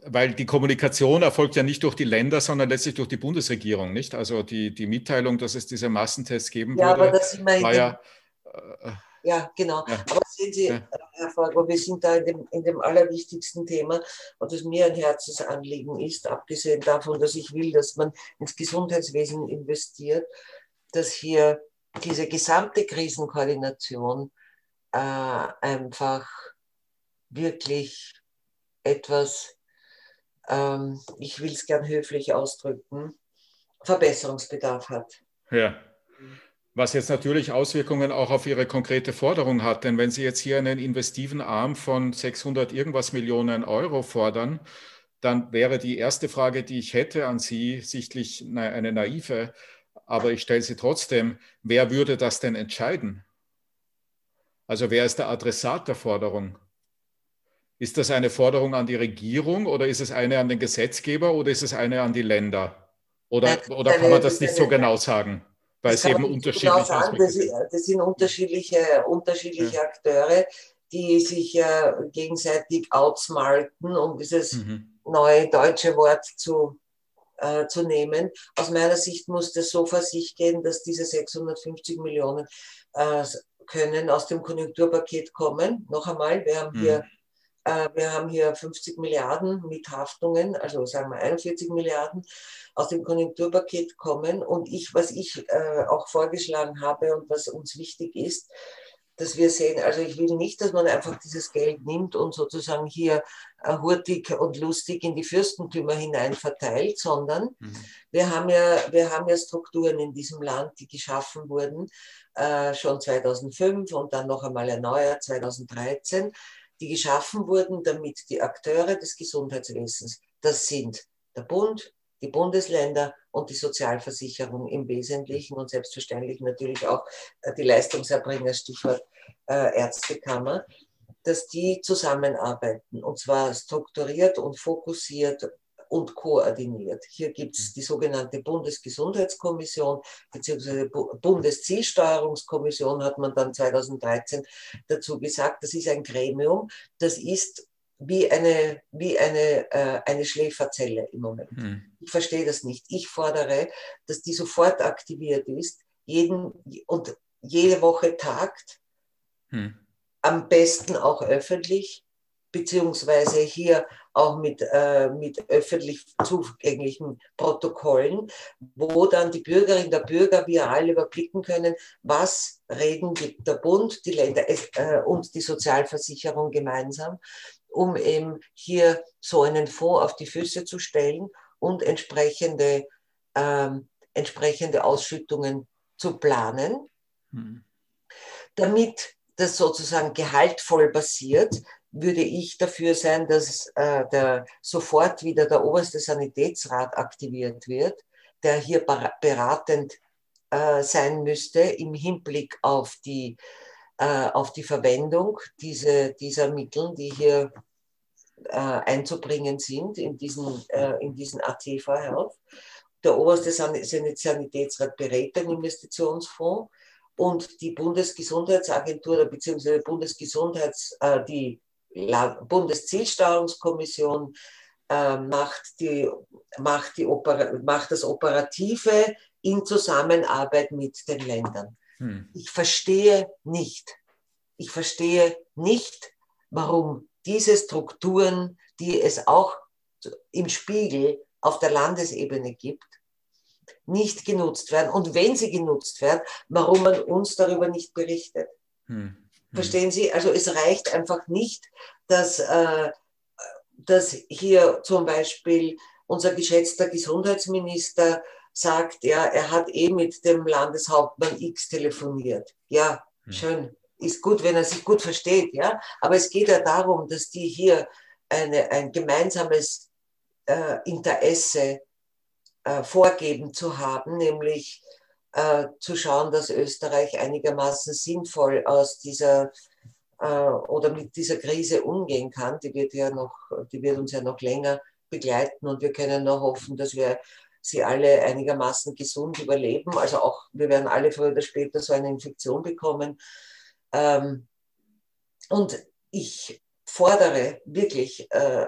weil die Kommunikation erfolgt ja nicht durch die Länder, sondern letztlich durch die Bundesregierung, nicht? Also die, die Mitteilung, dass es diese Massentests geben ja, würde, aber das war ja. Äh, ja, genau. Ja. Aber sehen Sie, ja. Herr Forgo, wir sind da in dem, in dem allerwichtigsten Thema und das mir ein Herzensanliegen ist, abgesehen davon, dass ich will, dass man ins Gesundheitswesen investiert, dass hier diese gesamte Krisenkoordination äh, einfach wirklich etwas ähm, ich will es gern höflich ausdrücken, Verbesserungsbedarf hat. Ja. Was jetzt natürlich Auswirkungen auch auf Ihre konkrete Forderung hat, denn wenn Sie jetzt hier einen investiven Arm von 600 irgendwas Millionen Euro fordern, dann wäre die erste Frage, die ich hätte an Sie, sichtlich eine naive, aber ich stelle sie trotzdem, wer würde das denn entscheiden? Also wer ist der Adressat der Forderung? Ist das eine Forderung an die Regierung oder ist es eine an den Gesetzgeber oder ist es eine an die Länder? Oder, oder kann man das nicht so genau sagen? Weil es eben unterschiedliche genau sagen. Das, das, sind unterschiedliche, unterschiedliche ja. Akteure, die sich äh, gegenseitig outsmarten, um dieses mhm. neue deutsche Wort zu, äh, zu nehmen. Aus meiner Sicht muss das so vor sich gehen, dass diese 650 Millionen äh, können aus dem Konjunkturpaket kommen. Noch einmal, wir haben mhm. hier wir haben hier 50 Milliarden mit Haftungen, also sagen wir 41 Milliarden aus dem Konjunkturpaket kommen. Und ich, was ich äh, auch vorgeschlagen habe und was uns wichtig ist, dass wir sehen, also ich will nicht, dass man einfach dieses Geld nimmt und sozusagen hier äh, hurtig und lustig in die Fürstentümer hinein verteilt, sondern mhm. wir, haben ja, wir haben ja Strukturen in diesem Land, die geschaffen wurden, äh, schon 2005 und dann noch einmal erneuert 2013 die geschaffen wurden, damit die Akteure des Gesundheitswesens, das sind der Bund, die Bundesländer und die Sozialversicherung im Wesentlichen und selbstverständlich natürlich auch äh, die Leistungserbringer, Stichwort äh, Ärztekammer, dass die zusammenarbeiten. Und zwar strukturiert und fokussiert und koordiniert. Hier gibt es mhm. die sogenannte Bundesgesundheitskommission bzw. Bundeszielsteuerungskommission, hat man dann 2013 dazu gesagt. Das ist ein Gremium, das ist wie eine, wie eine, äh, eine Schläferzelle im Moment. Hm. Ich verstehe das nicht. Ich fordere, dass die sofort aktiviert ist jeden, und jede Woche tagt, hm. am besten auch öffentlich, beziehungsweise hier auch mit, äh, mit öffentlich zugänglichen Protokollen, wo dann die Bürgerinnen und Bürger, wir alle überblicken können, was reden der Bund, die Länder äh, und die Sozialversicherung gemeinsam, um eben hier so einen Fonds auf die Füße zu stellen und entsprechende, ähm, entsprechende Ausschüttungen zu planen, hm. damit das sozusagen gehaltvoll passiert, würde ich dafür sein, dass äh, der, sofort wieder der oberste Sanitätsrat aktiviert wird, der hier beratend äh, sein müsste im Hinblick auf die, äh, auf die Verwendung diese, dieser Mittel, die hier äh, einzubringen sind in diesen, äh, in diesen ATV Health. der oberste Sanitätsrat berät den Investitionsfonds und die Bundesgesundheitsagentur bzw. Bundesgesundheits, äh, die Bundeszielsteuerungskommission äh, macht, die, macht, die macht das Operative in Zusammenarbeit mit den Ländern. Hm. Ich verstehe nicht, ich verstehe nicht, warum diese Strukturen, die es auch im Spiegel auf der Landesebene gibt, nicht genutzt werden. Und wenn sie genutzt werden, warum man uns darüber nicht berichtet. Hm. Hm. Verstehen Sie? Also es reicht einfach nicht, dass, äh, dass hier zum Beispiel unser geschätzter Gesundheitsminister sagt, ja, er hat eh mit dem Landeshauptmann X telefoniert. Ja, hm. schön. Ist gut, wenn er sich gut versteht, ja. Aber es geht ja darum, dass die hier eine, ein gemeinsames äh, Interesse äh, vorgeben zu haben, nämlich äh, zu schauen, dass Österreich einigermaßen sinnvoll aus dieser äh, oder mit dieser Krise umgehen kann. Die wird ja noch, die wird uns ja noch länger begleiten und wir können nur hoffen, dass wir sie alle einigermaßen gesund überleben. Also auch, wir werden alle früher oder später so eine Infektion bekommen. Ähm, und ich fordere wirklich äh,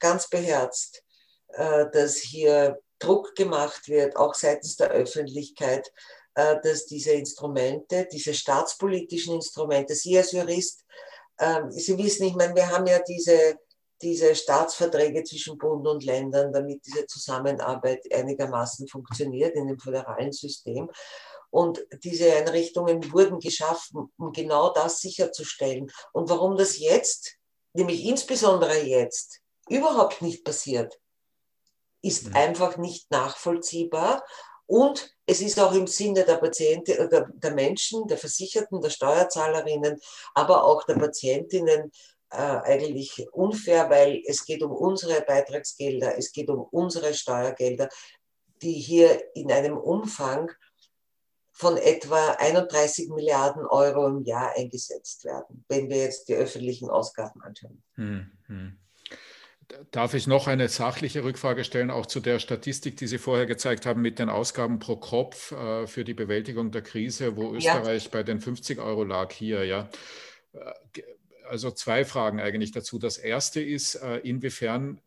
ganz beherzt, äh, dass hier Druck gemacht wird, auch seitens der Öffentlichkeit, äh, dass diese Instrumente, diese staatspolitischen Instrumente, Sie als Jurist, ähm, Sie wissen, ich meine, wir haben ja diese, diese Staatsverträge zwischen Bund und Ländern, damit diese Zusammenarbeit einigermaßen funktioniert in dem föderalen System. Und diese Einrichtungen wurden geschaffen, um genau das sicherzustellen. Und warum das jetzt, nämlich insbesondere jetzt, überhaupt nicht passiert, ist mhm. einfach nicht nachvollziehbar. Und es ist auch im Sinne der Patienten, äh, der, der Menschen, der Versicherten, der Steuerzahlerinnen, aber auch der Patientinnen äh, eigentlich unfair, weil es geht um unsere Beitragsgelder, es geht um unsere Steuergelder, die hier in einem Umfang von etwa 31 Milliarden Euro im Jahr eingesetzt werden, wenn wir jetzt die öffentlichen Ausgaben anschauen. Hm, hm. Darf ich noch eine sachliche Rückfrage stellen, auch zu der Statistik, die Sie vorher gezeigt haben mit den Ausgaben pro Kopf äh, für die Bewältigung der Krise, wo Österreich ja. bei den 50 Euro lag hier, ja. Äh, also zwei Fragen eigentlich dazu. Das erste ist, äh, inwiefern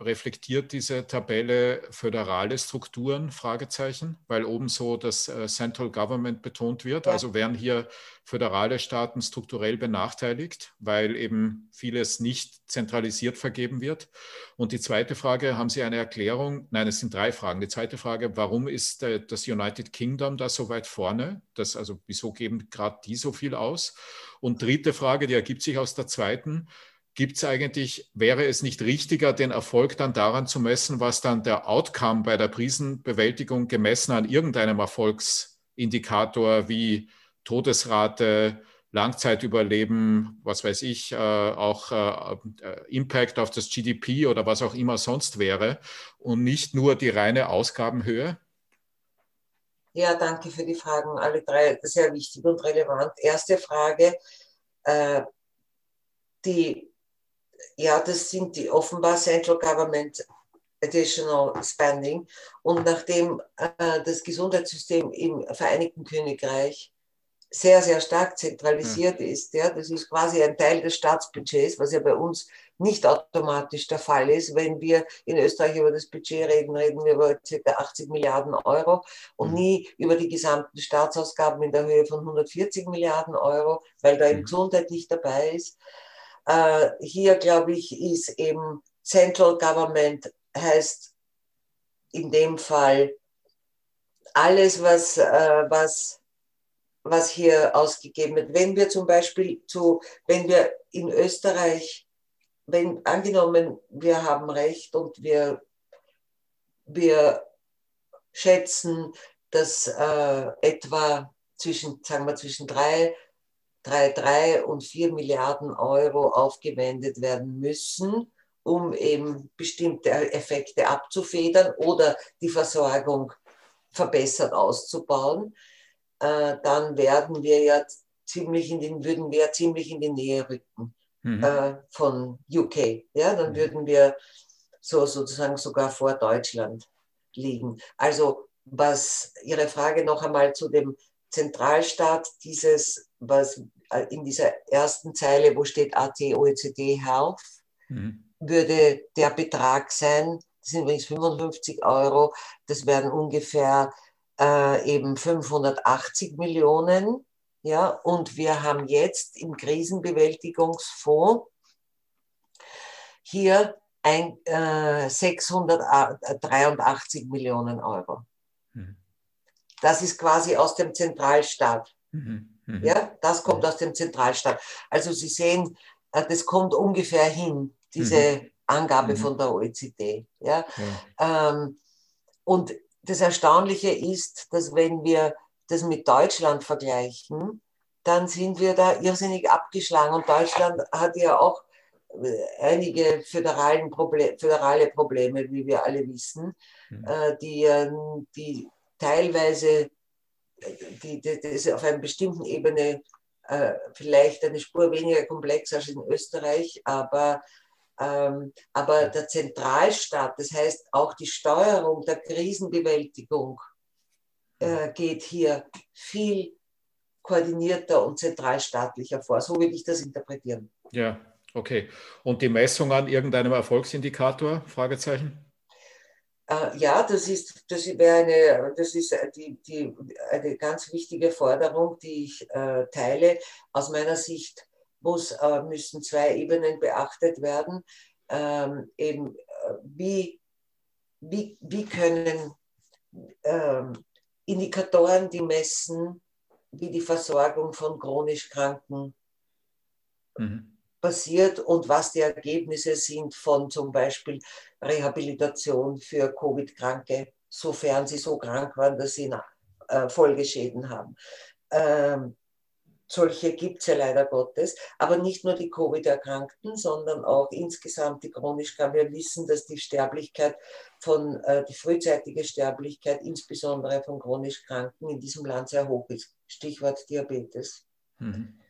reflektiert diese Tabelle föderale Strukturen? Fragezeichen, weil oben so das äh, Central Government betont wird. Also werden hier föderale Staaten strukturell benachteiligt, weil eben vieles nicht zentralisiert vergeben wird. Und die zweite Frage, haben Sie eine Erklärung? Nein, es sind drei Fragen. Die zweite Frage, warum ist äh, das United Kingdom da so weit vorne? Das, also wieso geben gerade die so viel aus? Und dritte Frage, die ergibt sich aus der zweiten gibt es eigentlich, wäre es nicht richtiger, den Erfolg dann daran zu messen, was dann der Outcome bei der Krisenbewältigung gemessen an irgendeinem Erfolgsindikator wie Todesrate, Langzeitüberleben, was weiß ich, äh, auch äh, äh Impact auf das GDP oder was auch immer sonst wäre und nicht nur die reine Ausgabenhöhe? Ja, danke für die Fragen. Alle drei sehr wichtig und relevant. Erste Frage. Äh, die ja, das sind die offenbar Central Government Additional Spending. Und nachdem äh, das Gesundheitssystem im Vereinigten Königreich sehr, sehr stark zentralisiert mhm. ist, ja, das ist quasi ein Teil des Staatsbudgets, was ja bei uns nicht automatisch der Fall ist. Wenn wir in Österreich über das Budget reden, reden wir über ca. 80 Milliarden Euro und mhm. nie über die gesamten Staatsausgaben in der Höhe von 140 Milliarden Euro, weil da eben mhm. Gesundheit nicht dabei ist. Äh, hier, glaube ich, ist eben Central Government heißt in dem Fall alles, was, äh, was, was hier ausgegeben wird. Wenn wir zum Beispiel zu, wenn wir in Österreich, wenn angenommen, wir haben Recht und wir, wir schätzen, dass äh, etwa zwischen, sagen wir, zwischen drei 3,3 und 4 Milliarden Euro aufgewendet werden müssen, um eben bestimmte Effekte abzufedern oder die Versorgung verbessert auszubauen, äh, dann werden wir ja ziemlich in den, würden wir ziemlich in die Nähe rücken mhm. äh, von UK. Ja, dann mhm. würden wir so sozusagen sogar vor Deutschland liegen. Also was Ihre Frage noch einmal zu dem Zentralstaat, dieses, was äh, in dieser ersten Zeile, wo steht AT, OECD, Health, mhm. würde der Betrag sein, das sind übrigens 55 Euro, das wären ungefähr äh, eben 580 Millionen. Ja, und wir haben jetzt im Krisenbewältigungsfonds hier ein, äh, 683 Millionen Euro. Mhm. Das ist quasi aus dem Zentralstaat. Mhm. Mhm. Ja, das kommt aus dem Zentralstaat. Also Sie sehen, äh, das kommt ungefähr hin, diese mhm. Angabe mhm. von der OECD. Ja? ja. Ähm, und das Erstaunliche ist, dass wenn wir das mit Deutschland vergleichen, dann sind wir da irrsinnig abgeschlagen. Und Deutschland hat ja auch einige föderalen Proble föderale Probleme, wie wir alle wissen, mhm. äh, die, die teilweise die, die, die auf einer bestimmten Ebene äh, vielleicht eine Spur weniger komplex als in Österreich, aber, ähm, aber der Zentralstaat, das heißt auch die Steuerung der Krisenbewältigung, äh, geht hier viel koordinierter und zentralstaatlicher vor. So würde ich das interpretieren. Ja, Okay. Und die Messung an irgendeinem Erfolgsindikator? Fragezeichen? Äh, ja, das ist, das eine, das ist die, die, eine ganz wichtige Forderung, die ich äh, teile. Aus meiner Sicht muss, äh, müssen zwei Ebenen beachtet werden. Ähm, eben, äh, wie, wie, wie können ähm, Indikatoren, die messen, wie die Versorgung von chronisch Kranken mhm passiert und was die Ergebnisse sind von zum Beispiel Rehabilitation für Covid-Kranke, sofern sie so krank waren, dass sie äh, Folgeschäden haben. Ähm, solche gibt es ja leider Gottes, aber nicht nur die Covid-Erkrankten, sondern auch insgesamt die chronisch kranken. Wir wissen, dass die Sterblichkeit von, äh, die frühzeitige Sterblichkeit, insbesondere von chronisch Kranken, in diesem Land sehr hoch ist. Stichwort Diabetes. Mhm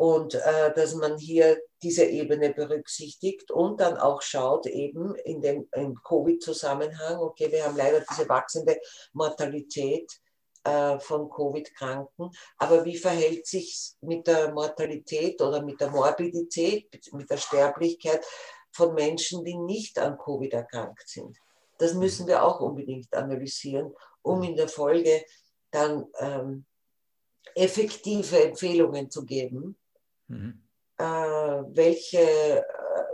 und äh, dass man hier diese Ebene berücksichtigt und dann auch schaut eben in dem Covid-Zusammenhang, okay, wir haben leider diese wachsende Mortalität äh, von Covid-Kranken, aber wie verhält sich mit der Mortalität oder mit der Morbidität, mit der Sterblichkeit von Menschen, die nicht an Covid erkrankt sind? Das müssen wir auch unbedingt analysieren, um in der Folge dann ähm, effektive Empfehlungen zu geben, Mhm. Äh, welche, äh,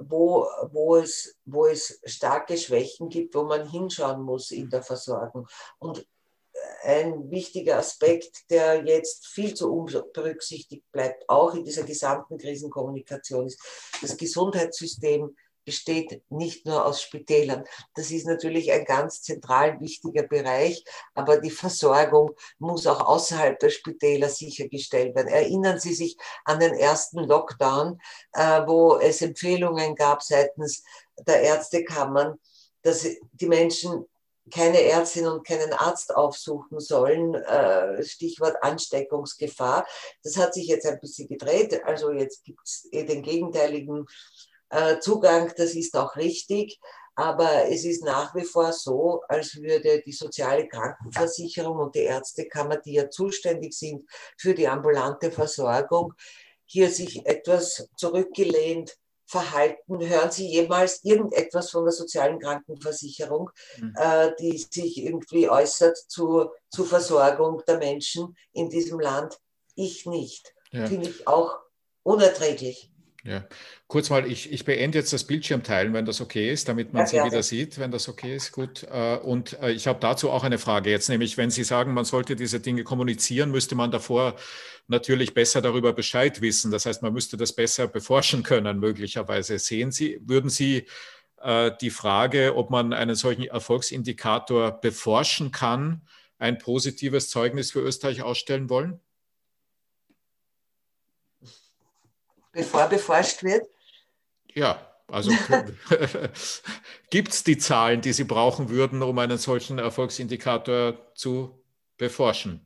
wo, wo, es, wo es starke Schwächen gibt, wo man hinschauen muss in der Versorgung. Und ein wichtiger Aspekt, der jetzt viel zu unberücksichtigt bleibt, auch in dieser gesamten Krisenkommunikation, ist das Gesundheitssystem besteht nicht nur aus Spitälern. Das ist natürlich ein ganz zentral wichtiger Bereich, aber die Versorgung muss auch außerhalb der Spitäler sichergestellt werden. Erinnern Sie sich an den ersten Lockdown, äh, wo es Empfehlungen gab seitens der Ärztekammern, dass die Menschen keine Ärztin und keinen Arzt aufsuchen sollen, äh, Stichwort Ansteckungsgefahr. Das hat sich jetzt ein bisschen gedreht. Also jetzt gibt es eh den gegenteiligen äh, Zugang, das ist auch richtig. Aber es ist nach wie vor so, als würde die soziale Krankenversicherung und die Ärztekammer, die ja zuständig sind für die ambulante Versorgung, hier sich etwas zurückgelehnt verhalten. Hören Sie jemals irgendetwas von der sozialen Krankenversicherung, mhm. äh, die sich irgendwie äußert zur, zur Versorgung der Menschen in diesem Land? Ich nicht. Ja. Finde ich auch unerträglich. Ja, kurz mal, ich, ich beende jetzt das Bildschirmteilen, wenn das okay ist, damit man ja, Sie wieder sieht, wenn das okay ist. Gut. Äh, und äh, ich habe dazu auch eine Frage jetzt, nämlich wenn Sie sagen, man sollte diese Dinge kommunizieren, müsste man davor natürlich besser darüber Bescheid wissen. Das heißt, man müsste das besser beforschen können, möglicherweise. Sehen Sie, würden Sie äh, die Frage, ob man einen solchen Erfolgsindikator beforschen kann, ein positives Zeugnis für Österreich ausstellen wollen? Bevor beforscht wird? Ja, also gibt es die Zahlen, die Sie brauchen würden, um einen solchen Erfolgsindikator zu beforschen?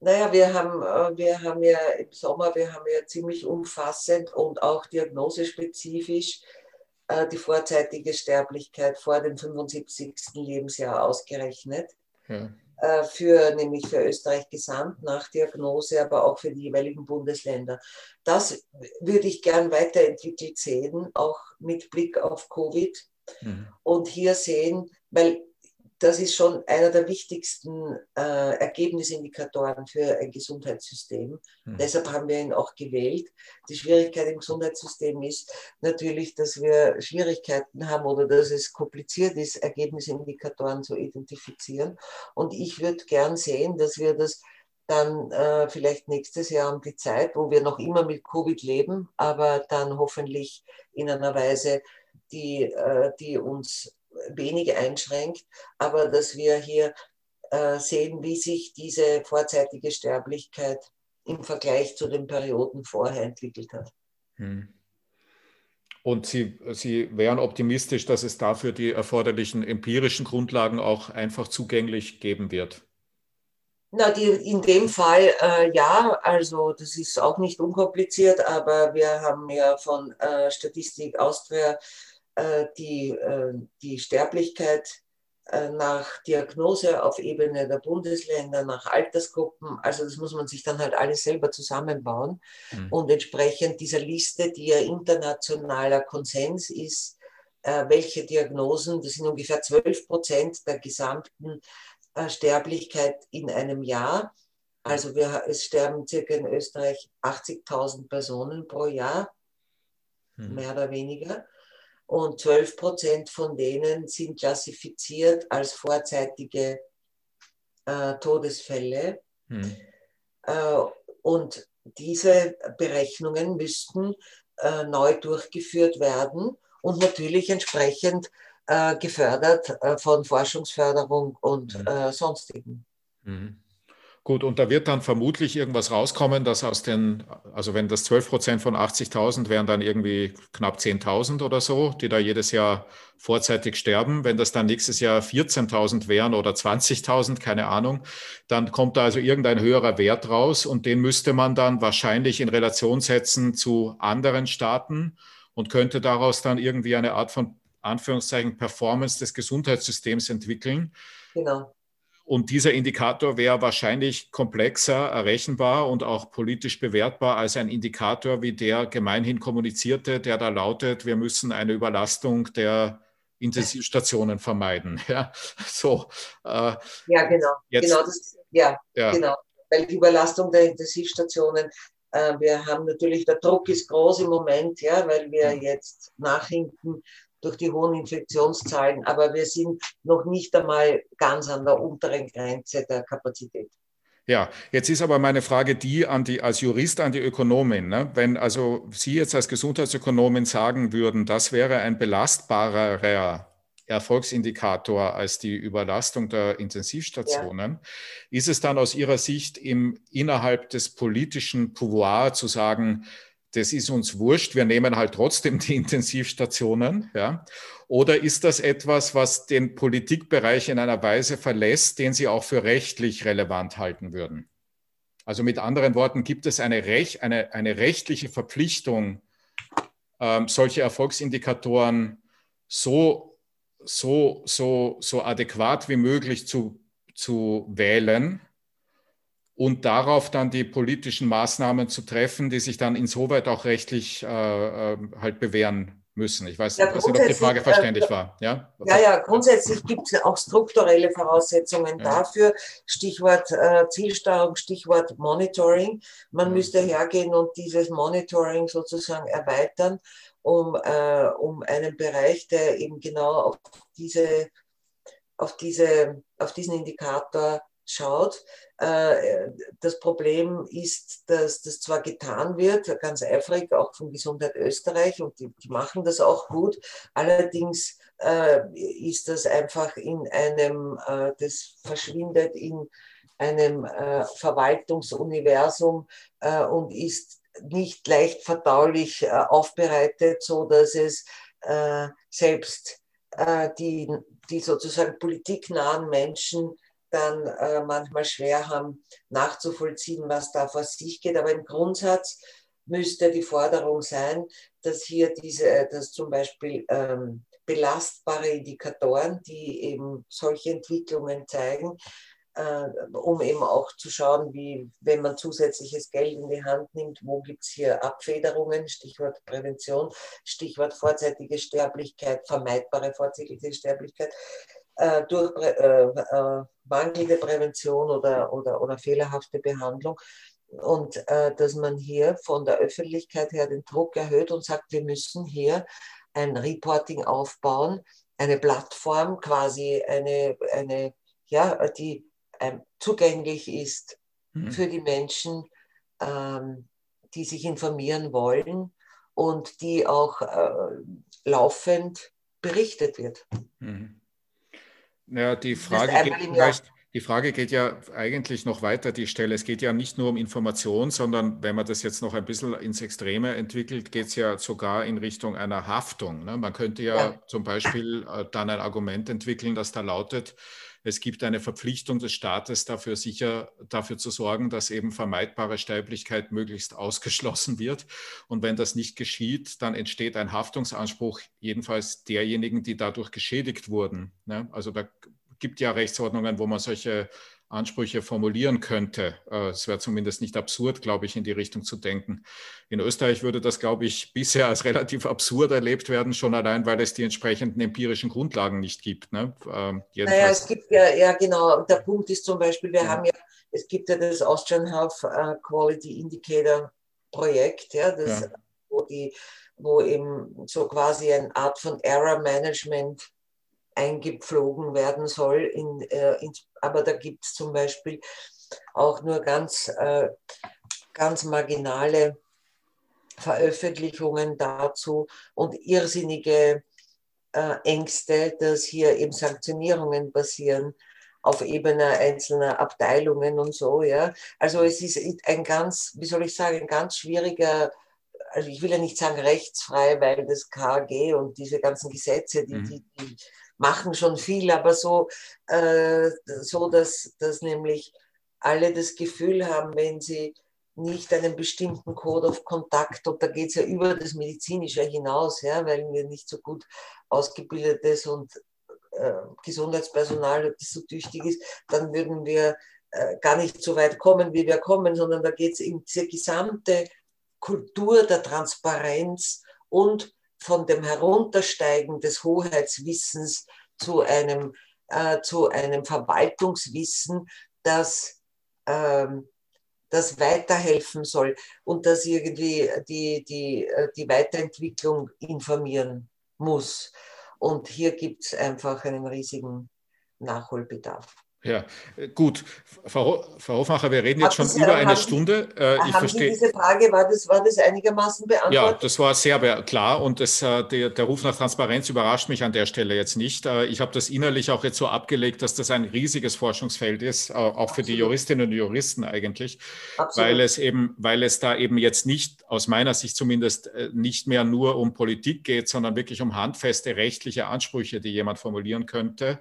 Naja, wir haben, äh, wir haben ja im Sommer, wir haben ja ziemlich umfassend und auch diagnosespezifisch äh, die vorzeitige Sterblichkeit vor dem 75. Lebensjahr ausgerechnet. Ja. Äh, für, nämlich für Österreich gesamt nach Diagnose, aber auch für die jeweiligen Bundesländer. Das würde ich gern weiterentwickelt sehen, auch mit Blick auf Covid. Mhm. Und hier sehen, weil das ist schon einer der wichtigsten äh, Ergebnisindikatoren für ein Gesundheitssystem. Mhm. Deshalb haben wir ihn auch gewählt. Die Schwierigkeit im Gesundheitssystem ist natürlich, dass wir Schwierigkeiten haben oder dass es kompliziert ist, Ergebnisindikatoren zu identifizieren. Und ich würde gern sehen, dass wir das dann äh, vielleicht nächstes Jahr um die Zeit, wo wir noch immer mit Covid leben, aber dann hoffentlich in einer Weise, die, äh, die uns wenig einschränkt, aber dass wir hier äh, sehen, wie sich diese vorzeitige Sterblichkeit im Vergleich zu den Perioden vorher entwickelt hat. Hm. Und Sie, Sie wären optimistisch, dass es dafür die erforderlichen empirischen Grundlagen auch einfach zugänglich geben wird? Na, die, in dem Fall äh, ja, also das ist auch nicht unkompliziert, aber wir haben ja von äh, Statistik Austria die, äh, die Sterblichkeit äh, nach Diagnose auf Ebene der Bundesländer, nach Altersgruppen. Also das muss man sich dann halt alles selber zusammenbauen. Mhm. Und entsprechend dieser Liste, die ja internationaler Konsens ist, welche Diagnosen, das sind ungefähr 12 Prozent der gesamten Sterblichkeit in einem Jahr. Also wir, es sterben circa in Österreich 80.000 Personen pro Jahr, mhm. mehr oder weniger und 12 Prozent von denen sind klassifiziert als vorzeitige äh, Todesfälle. Hm. Äh, und diese Berechnungen müssten äh, neu durchgeführt werden und natürlich entsprechend äh, gefördert äh, von Forschungsförderung und hm. Äh, sonstigen. Hm. Gut, und da wird dann vermutlich irgendwas rauskommen, dass aus den, also wenn das 12 Prozent von 80.000 wären dann irgendwie knapp 10.000 oder so, die da jedes Jahr vorzeitig sterben. Wenn das dann nächstes Jahr 14.000 wären oder 20.000, keine Ahnung, dann kommt da also irgendein höherer Wert raus und den müsste man dann wahrscheinlich in Relation setzen zu anderen Staaten und könnte daraus dann irgendwie eine Art von Anführungszeichen Performance des Gesundheitssystems entwickeln. Genau. Und dieser Indikator wäre wahrscheinlich komplexer errechenbar und auch politisch bewertbar als ein Indikator wie der gemeinhin kommunizierte, der da lautet, wir müssen eine Überlastung der Intensivstationen vermeiden. Ja, so, äh, ja genau. Jetzt, genau das, ja, ja, genau. Weil die Überlastung der Intensivstationen, äh, wir haben natürlich, der Druck ist groß im Moment, ja, weil wir jetzt nachhinken durch die hohen Infektionszahlen, aber wir sind noch nicht einmal ganz an der unteren Grenze der Kapazität. Ja, jetzt ist aber meine Frage die an die als Jurist an die Ökonomin. Ne? Wenn also Sie jetzt als Gesundheitsökonomin sagen würden, das wäre ein belastbarer Erfolgsindikator als die Überlastung der Intensivstationen, ja. ist es dann aus Ihrer Sicht im, innerhalb des politischen Pouvoir zu sagen, das ist uns wurscht, wir nehmen halt trotzdem die Intensivstationen. Ja? Oder ist das etwas, was den Politikbereich in einer Weise verlässt, den Sie auch für rechtlich relevant halten würden? Also mit anderen Worten, gibt es eine, Rech eine, eine rechtliche Verpflichtung, ähm, solche Erfolgsindikatoren so, so, so, so adäquat wie möglich zu, zu wählen? Und darauf dann die politischen Maßnahmen zu treffen, die sich dann insoweit auch rechtlich äh, äh halt bewähren müssen. Ich weiß, ja, nicht, ob die Frage verständlich äh, war. Ja, ja, ja grundsätzlich gibt es auch strukturelle Voraussetzungen ja. dafür. Stichwort äh, Zielsteuerung, Stichwort Monitoring. Man ja. müsste hergehen und dieses Monitoring sozusagen erweitern, um, äh, um einen Bereich, der eben genau auf, diese, auf, diese, auf diesen Indikator schaut. Äh, das Problem ist, dass das zwar getan wird, ganz eifrig, auch von Gesundheit Österreich, und die, die machen das auch gut, allerdings äh, ist das einfach in einem, äh, das verschwindet in einem Verwaltungsuniversum und ist nicht leicht verdaulich aufbereitet, so dass es selbst die, die sozusagen politiknahen Menschen dann äh, manchmal schwer haben nachzuvollziehen, was da vor sich geht. Aber im Grundsatz müsste die Forderung sein, dass hier diese, dass zum Beispiel ähm, belastbare Indikatoren, die eben solche Entwicklungen zeigen, äh, um eben auch zu schauen, wie, wenn man zusätzliches Geld in die Hand nimmt, wo gibt es hier Abfederungen, Stichwort Prävention, Stichwort vorzeitige Sterblichkeit, vermeidbare vorzeitige Sterblichkeit, äh, durch äh, äh, mangelnde Prävention oder, oder, oder fehlerhafte Behandlung. Und äh, dass man hier von der Öffentlichkeit her den Druck erhöht und sagt, wir müssen hier ein Reporting aufbauen, eine Plattform, quasi eine, eine ja, die ähm, zugänglich ist mhm. für die Menschen, ähm, die sich informieren wollen und die auch äh, laufend berichtet wird. Mhm. Ja, die Frage geht vielleicht, die Frage geht ja eigentlich noch weiter, die Stelle. Es geht ja nicht nur um Information, sondern wenn man das jetzt noch ein bisschen ins Extreme entwickelt, geht es ja sogar in Richtung einer Haftung. Ne? Man könnte ja, ja. zum Beispiel äh, dann ein Argument entwickeln, das da lautet, es gibt eine Verpflichtung des Staates dafür sicher, dafür zu sorgen, dass eben vermeidbare Sterblichkeit möglichst ausgeschlossen wird. Und wenn das nicht geschieht, dann entsteht ein Haftungsanspruch jedenfalls derjenigen, die dadurch geschädigt wurden. Ne? Also da gibt ja Rechtsordnungen, wo man solche Ansprüche formulieren könnte. Äh, es wäre zumindest nicht absurd, glaube ich, in die Richtung zu denken. In Österreich würde das, glaube ich, bisher als relativ absurd erlebt werden, schon allein, weil es die entsprechenden empirischen Grundlagen nicht gibt. Ne? Ähm, naja, es gibt ja, ja, genau. Der Punkt ist zum Beispiel, wir ja. haben ja, es gibt ja das Austrian Health äh, Quality Indicator Projekt, ja, das, ja. Wo, die, wo eben so quasi eine Art von Error Management eingepflogen werden soll. In, äh, in, aber da gibt es zum Beispiel auch nur ganz, äh, ganz marginale Veröffentlichungen dazu und irrsinnige äh, Ängste, dass hier eben Sanktionierungen passieren auf Ebene einzelner Abteilungen und so. Ja. Also es ist ein ganz, wie soll ich sagen, ein ganz schwieriger also ich will ja nicht sagen rechtsfrei, weil das KG und diese ganzen Gesetze, die, mhm. die, die machen schon viel, aber so, äh, so dass, dass nämlich alle das Gefühl haben, wenn sie nicht einen bestimmten Code of Kontakt, und da geht es ja über das Medizinische hinaus, ja, weil wir nicht so gut ausgebildetes und äh, Gesundheitspersonal, das so tüchtig ist, dann würden wir äh, gar nicht so weit kommen, wie wir kommen, sondern da geht es um diese gesamte Kultur der Transparenz und von dem Heruntersteigen des Hoheitswissens zu einem, äh, zu einem Verwaltungswissen, das, ähm, das weiterhelfen soll und das irgendwie die, die, äh, die Weiterentwicklung informieren muss. Und hier gibt es einfach einen riesigen Nachholbedarf. Ja, äh, gut. Frau, Frau Hofmacher, wir reden jetzt schon Sie, über eine Stunde. Äh, ich haben verstehe. Sie diese Frage, war das, war das einigermaßen beantwortet? Ja, das war sehr klar und das, äh, der, der, Ruf nach Transparenz überrascht mich an der Stelle jetzt nicht. Äh, ich habe das innerlich auch jetzt so abgelegt, dass das ein riesiges Forschungsfeld ist, auch Absolut. für die Juristinnen und Juristen eigentlich, Absolut. weil es eben, weil es da eben jetzt nicht, aus meiner Sicht zumindest, nicht mehr nur um Politik geht, sondern wirklich um handfeste rechtliche Ansprüche, die jemand formulieren könnte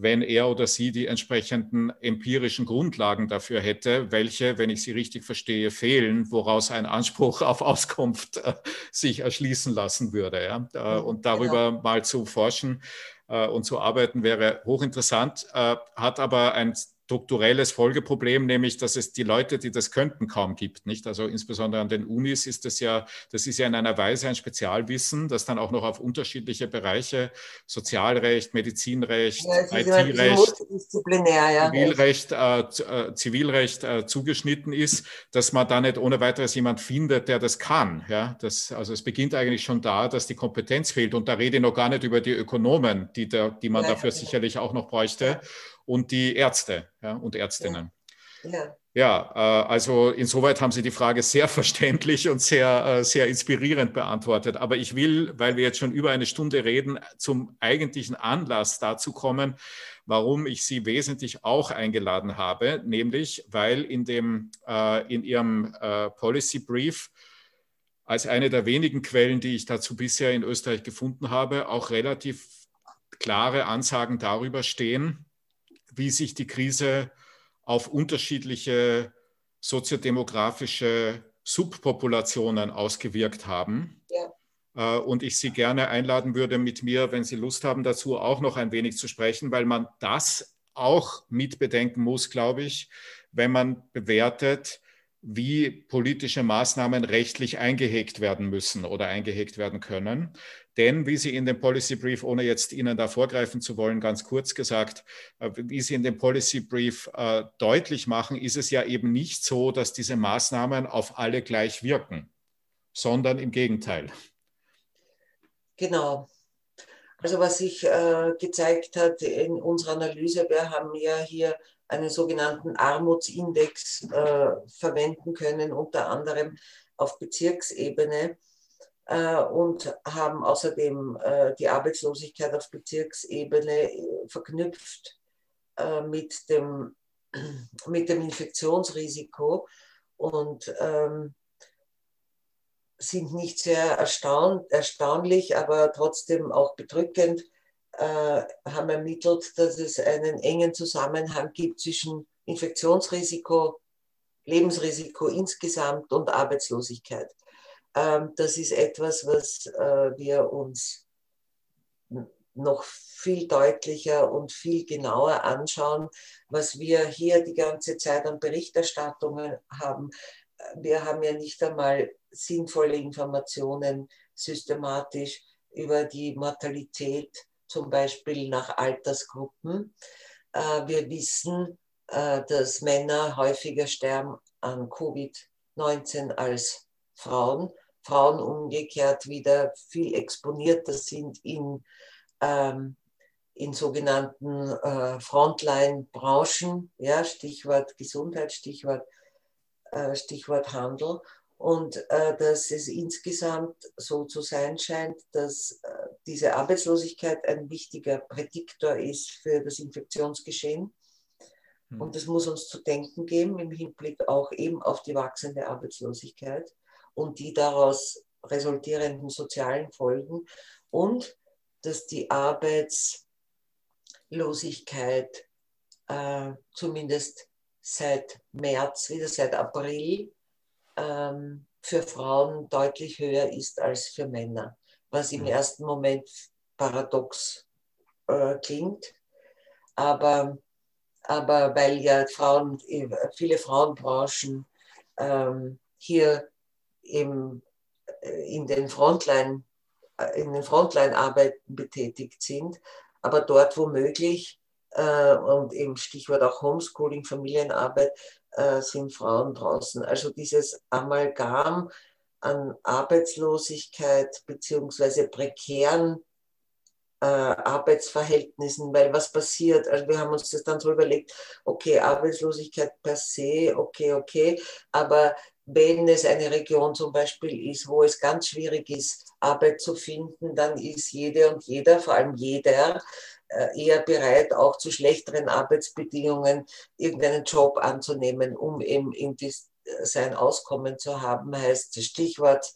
wenn er oder sie die entsprechenden empirischen Grundlagen dafür hätte, welche, wenn ich sie richtig verstehe, fehlen, woraus ein Anspruch auf Auskunft äh, sich erschließen lassen würde. Ja? Äh, und darüber genau. mal zu forschen äh, und zu arbeiten wäre hochinteressant, äh, hat aber ein strukturelles Folgeproblem, nämlich dass es die Leute, die das könnten, kaum gibt. Nicht? Also insbesondere an den Unis ist das ja, das ist ja in einer Weise ein Spezialwissen, das dann auch noch auf unterschiedliche Bereiche, Sozialrecht, Medizinrecht, ja, IT-Recht, ja, Zivilrecht, äh, äh, Zivilrecht äh, zugeschnitten ist, dass man da nicht ohne weiteres jemand findet, der das kann. Ja? Das, also es beginnt eigentlich schon da, dass die Kompetenz fehlt. Und da rede ich noch gar nicht über die Ökonomen, die, der, die man ja, dafür sicherlich auch noch bräuchte und die Ärzte ja, und Ärztinnen. Ja. Ja, äh, also insoweit haben Sie die Frage sehr verständlich und sehr, äh, sehr inspirierend beantwortet. Aber ich will, weil wir jetzt schon über eine Stunde reden, zum eigentlichen Anlass dazu kommen, warum ich Sie wesentlich auch eingeladen habe, nämlich weil in, dem, äh, in Ihrem Policy Brief als eine der wenigen Quellen, die ich dazu bisher in Österreich gefunden habe, auch relativ klare Ansagen darüber stehen, wie sich die Krise auf unterschiedliche soziodemografische, Subpopulationen ausgewirkt haben. Ja. Äh, und ich Sie gerne einladen würde, mit mir, wenn Sie Lust haben, dazu auch noch ein wenig zu sprechen, weil man das auch mitbedenken muss, glaube ich, wenn man bewertet, wie politische Maßnahmen rechtlich eingehegt werden müssen oder eingehegt werden können. Denn wie Sie in dem Policy Brief, ohne jetzt Ihnen da vorgreifen zu wollen, ganz kurz gesagt, äh, wie Sie in dem Policy Brief äh, deutlich machen, ist es ja eben nicht so, dass diese Maßnahmen auf alle gleich wirken, sondern im Gegenteil. Genau. Also was sich äh, gezeigt hat in unserer Analyse, wir haben ja hier einen sogenannten Armutsindex äh, verwenden können, unter anderem auf Bezirksebene und haben außerdem äh, die Arbeitslosigkeit auf Bezirksebene äh, verknüpft äh, mit, dem, mit dem Infektionsrisiko und ähm, sind nicht sehr erstaunt, erstaunlich, aber trotzdem auch bedrückend äh, haben ermittelt, dass es einen engen Zusammenhang gibt zwischen Infektionsrisiko, Lebensrisiko insgesamt und Arbeitslosigkeit. Ähm, das ist etwas, was äh, wir uns noch viel deutlicher und viel genauer anschauen, was wir hier die ganze Zeit an Berichterstattungen haben. Wir haben ja nicht einmal sinnvolle Informationen systematisch über die Mortalität zum Beispiel nach Altersgruppen. Äh, wir wissen, äh, dass Männer häufiger sterben an Covid-19 als Frauen. Frauen umgekehrt wieder viel exponierter sind in, ähm, in sogenannten äh, Frontline-Branchen, ja, Stichwort Gesundheit, Stichwort, Stichwort Handel und äh, dass es insgesamt so zu sein scheint, dass äh, diese Arbeitslosigkeit ein wichtiger Prädiktor ist für das Infektionsgeschehen. Mhm. Und das muss uns zu denken geben im Hinblick auch eben auf die wachsende Arbeitslosigkeit und die daraus resultierenden sozialen Folgen und dass die Arbeitslosigkeit äh, zumindest seit März, wieder seit April, ähm, für Frauen deutlich höher ist als für Männer, was im ersten Moment paradox äh, klingt. Aber, aber weil ja Frauen, viele Frauenbranchen ähm, hier im, äh, in den Frontline, äh, in den Frontline-Arbeiten betätigt sind, aber dort womöglich äh, und im Stichwort auch Homeschooling, Familienarbeit, äh, sind Frauen draußen. Also dieses Amalgam an Arbeitslosigkeit beziehungsweise prekären äh, Arbeitsverhältnissen, weil was passiert? Also wir haben uns das dann so überlegt, okay, Arbeitslosigkeit per se, okay, okay, aber wenn es eine Region zum Beispiel ist, wo es ganz schwierig ist, Arbeit zu finden, dann ist jede und jeder, vor allem jeder, äh, eher bereit, auch zu schlechteren Arbeitsbedingungen irgendeinen Job anzunehmen, um eben in dies, sein Auskommen zu haben, heißt Stichwort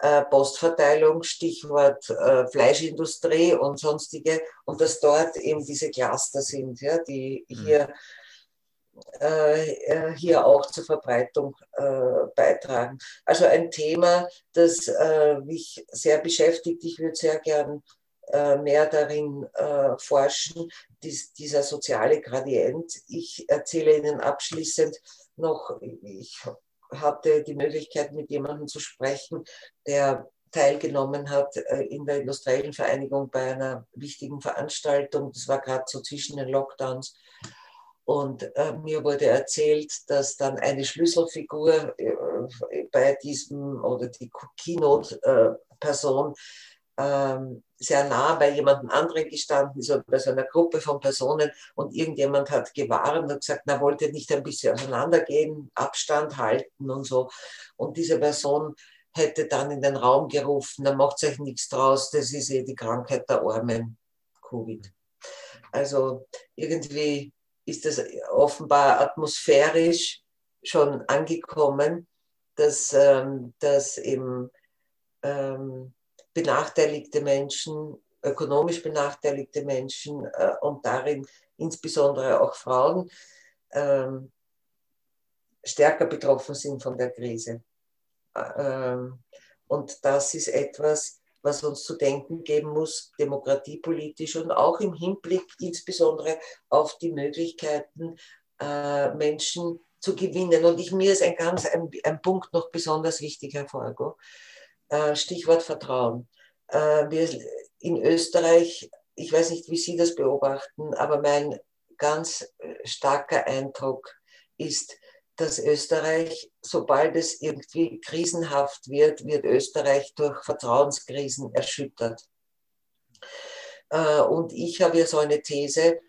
äh, Postverteilung, Stichwort äh, Fleischindustrie und sonstige, und dass dort eben diese Cluster sind, ja, die mhm. hier, äh, hier auch zur Verbreitung äh, beitragen. Also ein Thema, das äh, mich sehr beschäftigt. Ich würde sehr gern äh, mehr darin äh, forschen, dies, dieser soziale Gradient. Ich erzähle Ihnen abschließend noch, ich hatte die Möglichkeit, mit jemandem zu sprechen, der teilgenommen hat äh, in der Industriellen Vereinigung bei einer wichtigen Veranstaltung. Das war gerade so zwischen den Lockdowns. Und äh, mir wurde erzählt, dass dann eine Schlüsselfigur äh, bei diesem oder die Keynote-Person ähm, sehr nah bei jemandem anderen gestanden ist oder bei so einer Gruppe von Personen und irgendjemand hat gewarnt und gesagt, na, wollt ihr nicht ein bisschen auseinandergehen, Abstand halten und so. Und diese Person hätte dann in den Raum gerufen, da macht euch nichts draus, das ist eh die Krankheit der Armen, Covid. Also irgendwie ist das offenbar atmosphärisch schon angekommen, dass, ähm, dass eben ähm, benachteiligte Menschen, ökonomisch benachteiligte Menschen äh, und darin insbesondere auch Frauen ähm, stärker betroffen sind von der Krise. Ähm, und das ist etwas, was uns zu denken geben muss, demokratiepolitisch und auch im Hinblick insbesondere auf die Möglichkeiten, äh, Menschen zu gewinnen. Und ich, mir ist ein ganz ein, ein Punkt noch besonders wichtig, Herr Forgo. Äh, Stichwort Vertrauen. Äh, wir in Österreich, ich weiß nicht, wie Sie das beobachten, aber mein ganz starker Eindruck ist, dass Österreich, sobald es irgendwie krisenhaft wird, wird Österreich durch Vertrauenskrisen erschüttert. Äh, und ich habe ja so eine These,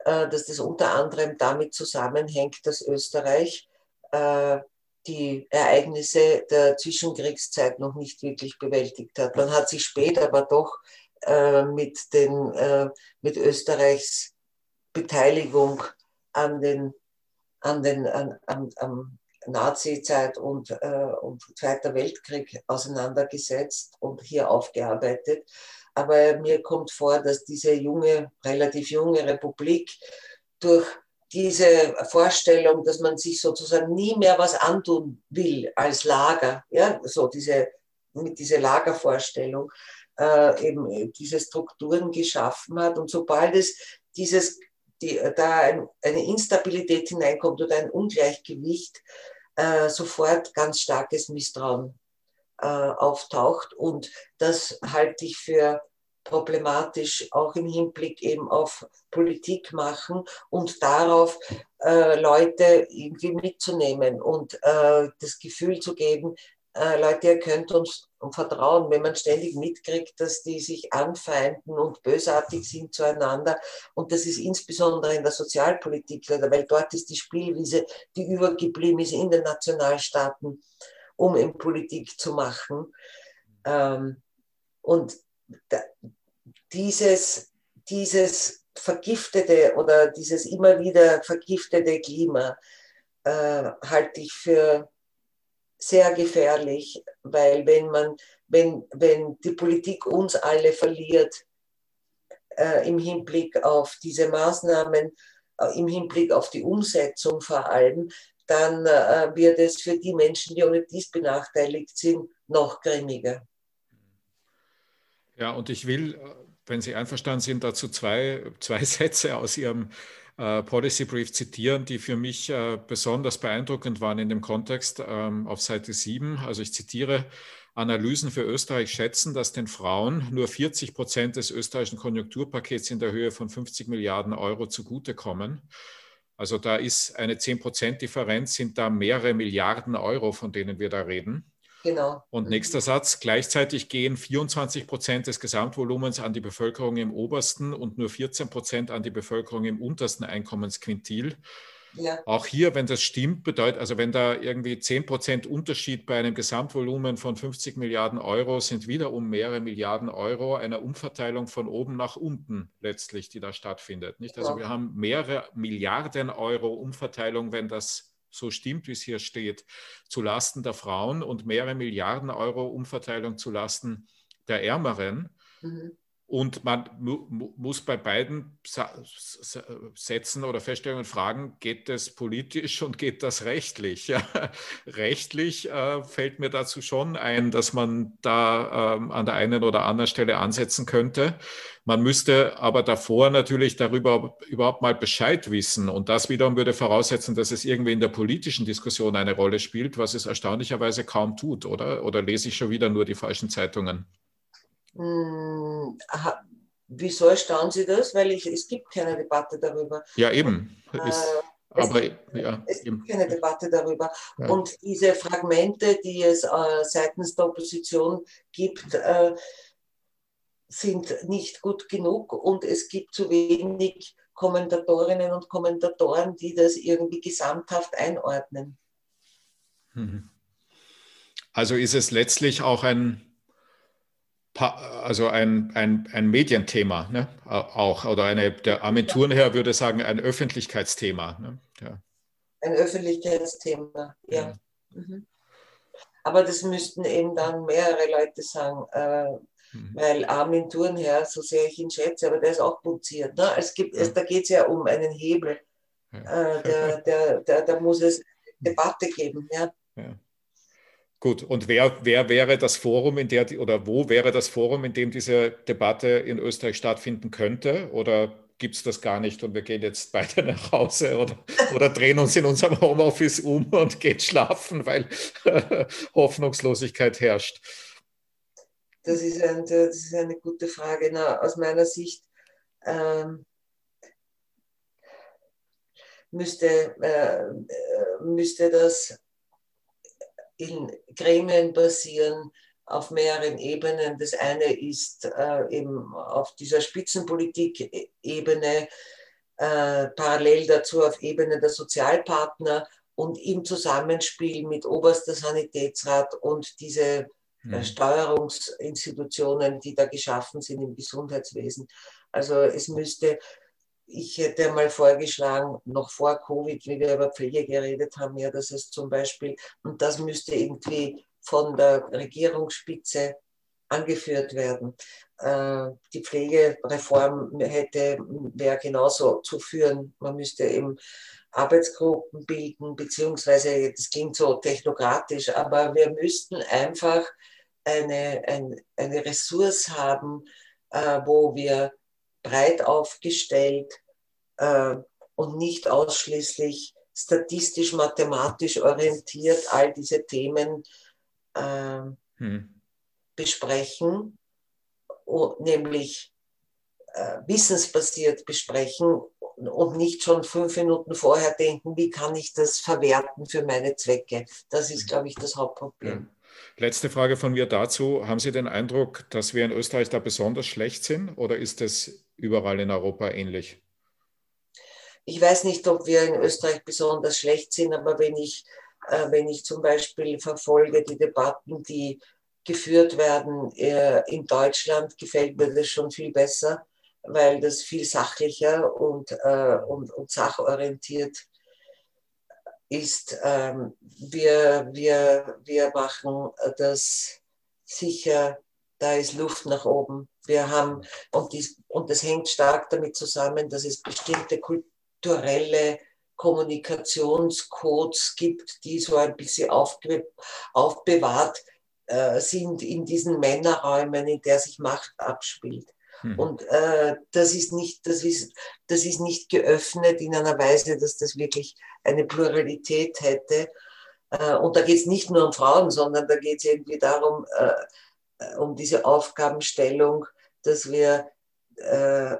äh, dass das unter anderem damit zusammenhängt, dass Österreich äh, die Ereignisse der Zwischenkriegszeit noch nicht wirklich bewältigt hat. Man hat sich später aber doch mit, den, mit Österreichs Beteiligung an den an den an, an, an Nazi-Zeit und, äh, und Zweiter Weltkrieg auseinandergesetzt und hier aufgearbeitet. Aber mir kommt vor, dass diese junge, relativ junge Republik durch diese Vorstellung, dass man sich sozusagen nie mehr was antun will als Lager, ja, so diese, mit dieser Lagervorstellung, äh, eben diese Strukturen geschaffen hat. Und sobald es dieses die, da ein, eine Instabilität hineinkommt oder ein Ungleichgewicht, äh, sofort ganz starkes Misstrauen äh, auftaucht. Und das halte ich für problematisch, auch im Hinblick eben auf Politik machen und darauf äh, Leute irgendwie mitzunehmen und äh, das Gefühl zu geben, äh, Leute, ihr könnt uns vertrauen, wenn man ständig mitkriegt, dass die sich anfeinden und bösartig sind zueinander. Und das ist insbesondere in der Sozialpolitik, weil dort ist die Spielwiese, die übergeblieben ist in den Nationalstaaten, um in Politik zu machen. Ähm, und dieses, dieses vergiftete oder dieses immer wieder vergiftete Klima äh, halte ich für sehr gefährlich, weil wenn man, wenn, wenn die Politik uns alle verliert äh, im Hinblick auf diese Maßnahmen, äh, im Hinblick auf die Umsetzung vor allem, dann äh, wird es für die Menschen, die ohne dies benachteiligt sind, noch grimmiger. Ja, und ich will, äh, wenn Sie einverstanden sind, dazu zwei, zwei Sätze aus Ihrem äh, Policy Brief zitieren, die für mich äh, besonders beeindruckend waren in dem Kontext ähm, auf Seite 7. Also ich zitiere, Analysen für Österreich schätzen, dass den Frauen nur 40 Prozent des österreichischen Konjunkturpakets in der Höhe von 50 Milliarden Euro zugutekommen. Also da ist eine 10 Prozent Differenz, sind da mehrere Milliarden Euro, von denen wir da reden. Genau. Und mhm. nächster Satz, gleichzeitig gehen 24 Prozent des Gesamtvolumens an die Bevölkerung im obersten und nur 14 Prozent an die Bevölkerung im untersten Einkommensquintil. Ja. Auch hier, wenn das stimmt, bedeutet, also wenn da irgendwie 10 Prozent Unterschied bei einem Gesamtvolumen von 50 Milliarden Euro sind wieder um mehrere Milliarden Euro eine Umverteilung von oben nach unten letztlich, die da stattfindet. Nicht? Also ja. wir haben mehrere Milliarden Euro Umverteilung, wenn das so stimmt, wie es hier steht, zu Lasten der Frauen und mehrere Milliarden Euro Umverteilung zu Lasten der Ärmeren. Mhm. Und man mu muss bei beiden Sätzen oder Feststellungen fragen, geht das politisch und geht das rechtlich? Ja, rechtlich äh, fällt mir dazu schon ein, dass man da ähm, an der einen oder anderen Stelle ansetzen könnte. Man müsste aber davor natürlich darüber überhaupt mal Bescheid wissen. Und das wiederum würde voraussetzen, dass es irgendwie in der politischen Diskussion eine Rolle spielt, was es erstaunlicherweise kaum tut, oder? Oder lese ich schon wieder nur die falschen Zeitungen? Hm, wieso erstaunen Sie das? Weil ich, es gibt keine Debatte darüber. Ja, eben. Ist, äh, aber, gibt, ja, es gibt keine Debatte darüber. Ja. Und diese Fragmente, die es äh, seitens der Opposition gibt, äh, sind nicht gut genug und es gibt zu wenig Kommentatorinnen und Kommentatoren, die das irgendwie gesamthaft einordnen. Mhm. Also ist es letztlich auch ein also ein, ein, ein Medienthema, ne? auch, oder eine, der Agenturenherr würde sagen, ein Öffentlichkeitsthema. Ne? Ja. Ein Öffentlichkeitsthema, ja. ja. Mhm. Aber das müssten eben dann mehrere Leute sagen, äh, mhm. weil Armin Thurnherr, so sehr ich ihn schätze, aber der ist auch punziert. Ne? Es gibt, ja. es, da geht es ja um einen Hebel, äh, der, der, der, da muss es Debatte geben. Ja. Gut, und wer, wer wäre das Forum, in der oder wo wäre das Forum, in dem diese Debatte in Österreich stattfinden könnte? Oder gibt es das gar nicht und wir gehen jetzt beide nach Hause oder, oder drehen uns in unserem Homeoffice um und gehen schlafen, weil Hoffnungslosigkeit herrscht? Das ist, ein, das ist eine gute Frage. Na, aus meiner Sicht ähm, müsste, äh, müsste das in Gremien basieren, auf mehreren Ebenen. Das eine ist äh, eben auf dieser Spitzenpolitik-Ebene, äh, parallel dazu auf Ebene der Sozialpartner und im Zusammenspiel mit oberster Sanitätsrat und diese äh, Steuerungsinstitutionen, die da geschaffen sind im Gesundheitswesen. Also es müsste ich hätte mal vorgeschlagen, noch vor Covid, wie wir über Pflege geredet haben, ja, dass es zum Beispiel, und das müsste irgendwie von der Regierungsspitze angeführt werden. Äh, die Pflegereform hätte, wäre genauso zu führen. Man müsste eben Arbeitsgruppen bilden, beziehungsweise, das klingt so technokratisch, aber wir müssten einfach eine, ein, eine Ressource haben, äh, wo wir breit aufgestellt äh, und nicht ausschließlich statistisch, mathematisch orientiert all diese Themen äh, hm. besprechen, nämlich äh, wissensbasiert besprechen und nicht schon fünf Minuten vorher denken, wie kann ich das verwerten für meine Zwecke. Das ist, hm. glaube ich, das Hauptproblem. Ja. Letzte Frage von mir dazu. Haben Sie den Eindruck, dass wir in Österreich da besonders schlecht sind oder ist es überall in Europa ähnlich? Ich weiß nicht, ob wir in Österreich besonders schlecht sind, aber wenn ich, äh, wenn ich zum Beispiel verfolge die Debatten, die geführt werden äh, in Deutschland, gefällt mir das schon viel besser, weil das viel sachlicher und, äh, und, und sachorientiert ist. Ähm, wir, wir, wir machen das sicher, da ist Luft nach oben. Wir haben, und, dies, und das hängt stark damit zusammen, dass es bestimmte kulturelle Kommunikationscodes gibt, die so ein bisschen aufbe aufbewahrt äh, sind in diesen Männerräumen, in der sich Macht abspielt. Mhm. Und äh, das, ist nicht, das, ist, das ist nicht geöffnet in einer Weise, dass das wirklich eine Pluralität hätte. Äh, und da geht es nicht nur um Frauen, sondern da geht es irgendwie darum, äh, um diese Aufgabenstellung, dass wir äh,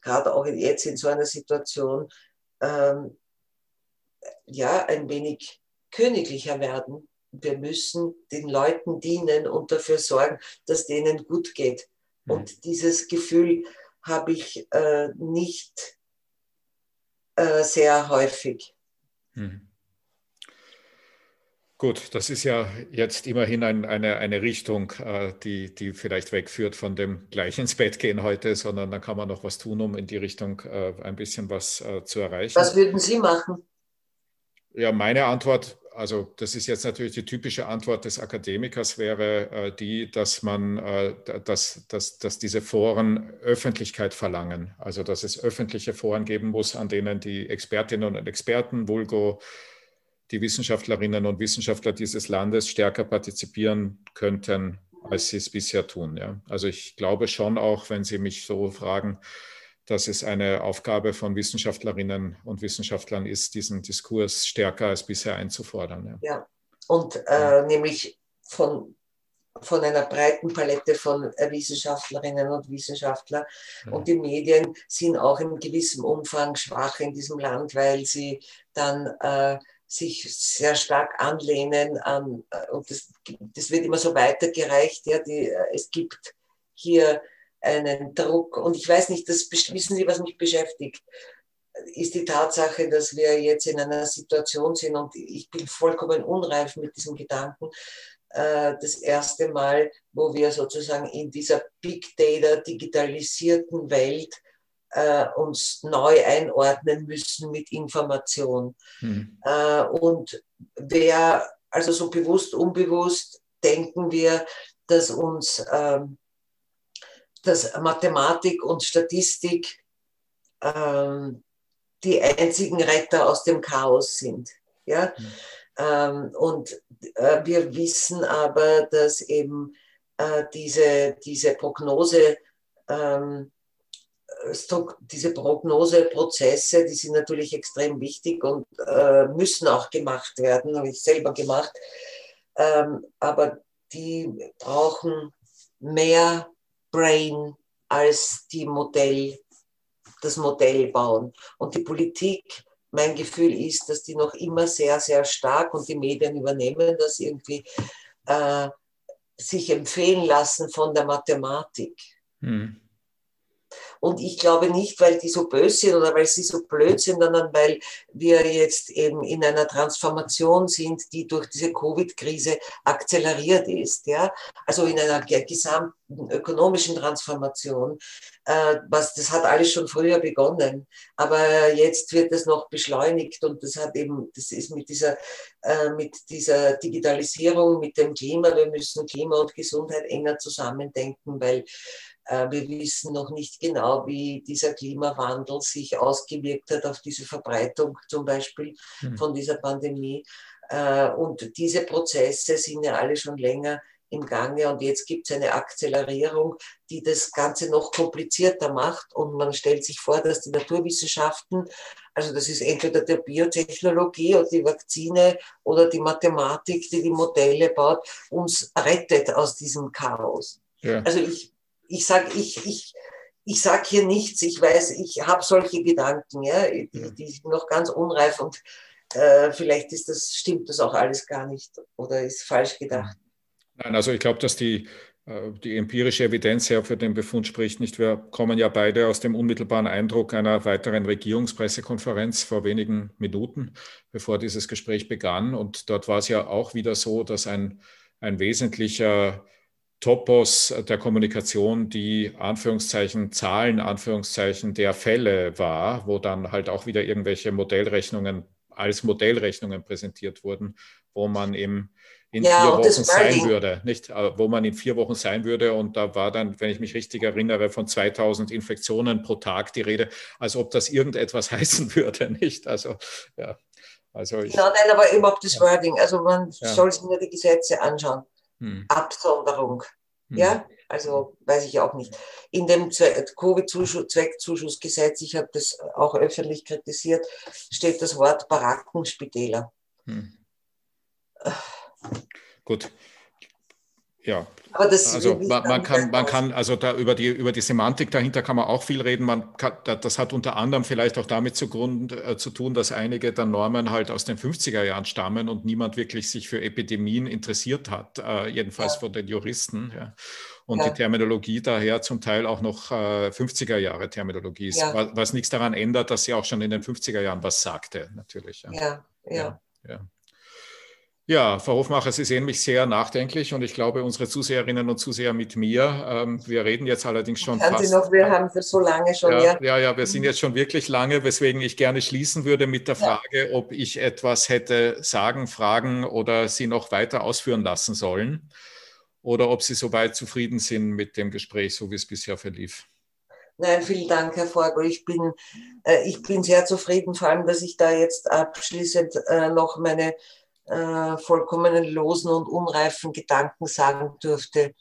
gerade auch jetzt in so einer Situation ähm, ja ein wenig königlicher werden. Wir müssen den Leuten dienen und dafür sorgen, dass denen gut geht. Mhm. Und dieses Gefühl habe ich äh, nicht äh, sehr häufig. Mhm. Gut, das ist ja jetzt immerhin ein, eine, eine Richtung, äh, die, die vielleicht wegführt von dem gleich ins Bett gehen heute, sondern dann kann man noch was tun, um in die Richtung äh, ein bisschen was äh, zu erreichen. Was würden Sie machen? Ja, meine Antwort, also das ist jetzt natürlich die typische Antwort des Akademikers, wäre äh, die, dass man, äh, dass, dass, dass diese Foren Öffentlichkeit verlangen. Also dass es öffentliche Foren geben muss, an denen die Expertinnen und Experten, Vulgo, die Wissenschaftlerinnen und Wissenschaftler dieses Landes stärker partizipieren könnten, als sie es bisher tun. Ja. Also ich glaube schon auch, wenn Sie mich so fragen, dass es eine Aufgabe von Wissenschaftlerinnen und Wissenschaftlern ist, diesen Diskurs stärker als bisher einzufordern. Ja, ja. und äh, nämlich von, von einer breiten Palette von Wissenschaftlerinnen und Wissenschaftlern. Ja. Und die Medien sind auch in gewissem Umfang schwach in diesem Land, weil sie dann äh, sich sehr stark anlehnen an, äh, und das, das wird immer so weitergereicht, ja, die, äh, es gibt hier einen Druck. Und ich weiß nicht, das wissen Sie, was mich beschäftigt, ist die Tatsache, dass wir jetzt in einer Situation sind und ich bin vollkommen unreif mit diesem Gedanken, äh, das erste Mal, wo wir sozusagen in dieser Big Data digitalisierten Welt äh, uns neu einordnen müssen mit Information. Mhm. Äh, und wer, also so bewusst, unbewusst, denken wir, dass uns ähm, dass Mathematik und Statistik ähm, die einzigen Retter aus dem Chaos sind. Ja? Mhm. Ähm, und äh, wir wissen aber, dass eben äh, diese, diese Prognose, ähm, diese Prognoseprozesse, die sind natürlich extrem wichtig und äh, müssen auch gemacht werden, habe ich selber gemacht. Ähm, aber die brauchen mehr Brain als die Modell, das Modell bauen. Und die Politik, mein Gefühl ist, dass die noch immer sehr, sehr stark und die Medien übernehmen das irgendwie, äh, sich empfehlen lassen von der Mathematik. Hm. Und ich glaube nicht, weil die so böse sind oder weil sie so blöd sind, sondern weil wir jetzt eben in einer Transformation sind, die durch diese Covid-Krise akzeleriert ist. Ja? Also in einer gesamten ökonomischen Transformation. Äh, was, das hat alles schon früher begonnen. Aber jetzt wird es noch beschleunigt und das hat eben, das ist mit dieser, äh, mit dieser Digitalisierung, mit dem Klima, wir müssen Klima und Gesundheit enger zusammendenken, weil wir wissen noch nicht genau, wie dieser Klimawandel sich ausgewirkt hat auf diese Verbreitung zum Beispiel mhm. von dieser Pandemie. Äh, und diese Prozesse sind ja alle schon länger im Gange und jetzt gibt es eine Akzelerierung, die das Ganze noch komplizierter macht und man stellt sich vor, dass die Naturwissenschaften, also das ist entweder der Biotechnologie oder die Vakzine oder die Mathematik, die die Modelle baut, uns rettet aus diesem Chaos. Ja. Also ich ich sage ich, ich, ich sag hier nichts, ich weiß, ich habe solche Gedanken, ja, die, die sind noch ganz unreif und äh, vielleicht ist das, stimmt das auch alles gar nicht oder ist falsch gedacht. Nein, also ich glaube, dass die, äh, die empirische Evidenz ja für den Befund spricht nicht. Wir kommen ja beide aus dem unmittelbaren Eindruck einer weiteren Regierungspressekonferenz vor wenigen Minuten, bevor dieses Gespräch begann. Und dort war es ja auch wieder so, dass ein, ein wesentlicher Topos der Kommunikation die Anführungszeichen Zahlen, Anführungszeichen der Fälle war, wo dann halt auch wieder irgendwelche Modellrechnungen als Modellrechnungen präsentiert wurden, wo man eben in ja, vier Wochen sein würde, nicht, äh, wo man in vier Wochen sein würde. Und da war dann, wenn ich mich richtig erinnere, von 2000 Infektionen pro Tag die Rede, als ob das irgendetwas heißen würde, nicht? Also, ja. Also ich, genau, nein, aber überhaupt das ja. Wording. Also man ja. soll sich nur die Gesetze anschauen. Hm. Absonderung. Hm. Ja, also weiß ich auch nicht. In dem Covid-Zweckzuschussgesetz, ich habe das auch öffentlich kritisiert, steht das Wort Barackenspitäler. Hm. Gut, ja. Aber das also man, man kann, man kann, also da über die, über die Semantik dahinter kann man auch viel reden. Man kann, das hat unter anderem vielleicht auch damit zu, Grund, äh, zu tun, dass einige der Normen halt aus den 50er Jahren stammen und niemand wirklich sich für Epidemien interessiert hat, äh, jedenfalls ja. von den Juristen. Ja. Und ja. die Terminologie daher zum Teil auch noch äh, 50er Jahre Terminologie ist, was, was, nichts daran ändert, dass sie auch schon in den 50er Jahren was sagte, natürlich. ja. ja. ja. Ja, Frau Hofmacher, Sie sehen mich sehr nachdenklich und ich glaube, unsere Zuseherinnen und Zuseher mit mir. Ähm, wir reden jetzt allerdings schon Kann fast. Sie noch, wir haben für so lange schon. Ja, ja, ja, ja, wir sind jetzt schon wirklich lange, weswegen ich gerne schließen würde mit der Frage, ja. ob ich etwas hätte sagen, fragen oder Sie noch weiter ausführen lassen sollen oder ob Sie soweit zufrieden sind mit dem Gespräch, so wie es bisher verlief. Nein, vielen Dank, Herr Vogel. Ich bin, äh, ich bin sehr zufrieden, vor allem, dass ich da jetzt abschließend äh, noch meine äh, vollkommenen losen und unreifen Gedanken sagen durfte.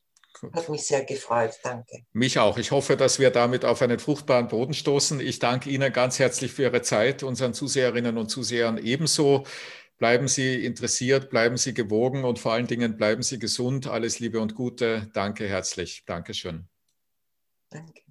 Hat mich sehr gefreut. Danke. Mich auch. Ich hoffe, dass wir damit auf einen fruchtbaren Boden stoßen. Ich danke Ihnen ganz herzlich für Ihre Zeit, unseren Zuseherinnen und Zusehern ebenso. Bleiben Sie interessiert, bleiben Sie gewogen und vor allen Dingen bleiben Sie gesund. Alles Liebe und Gute. Danke herzlich. Dankeschön. Danke.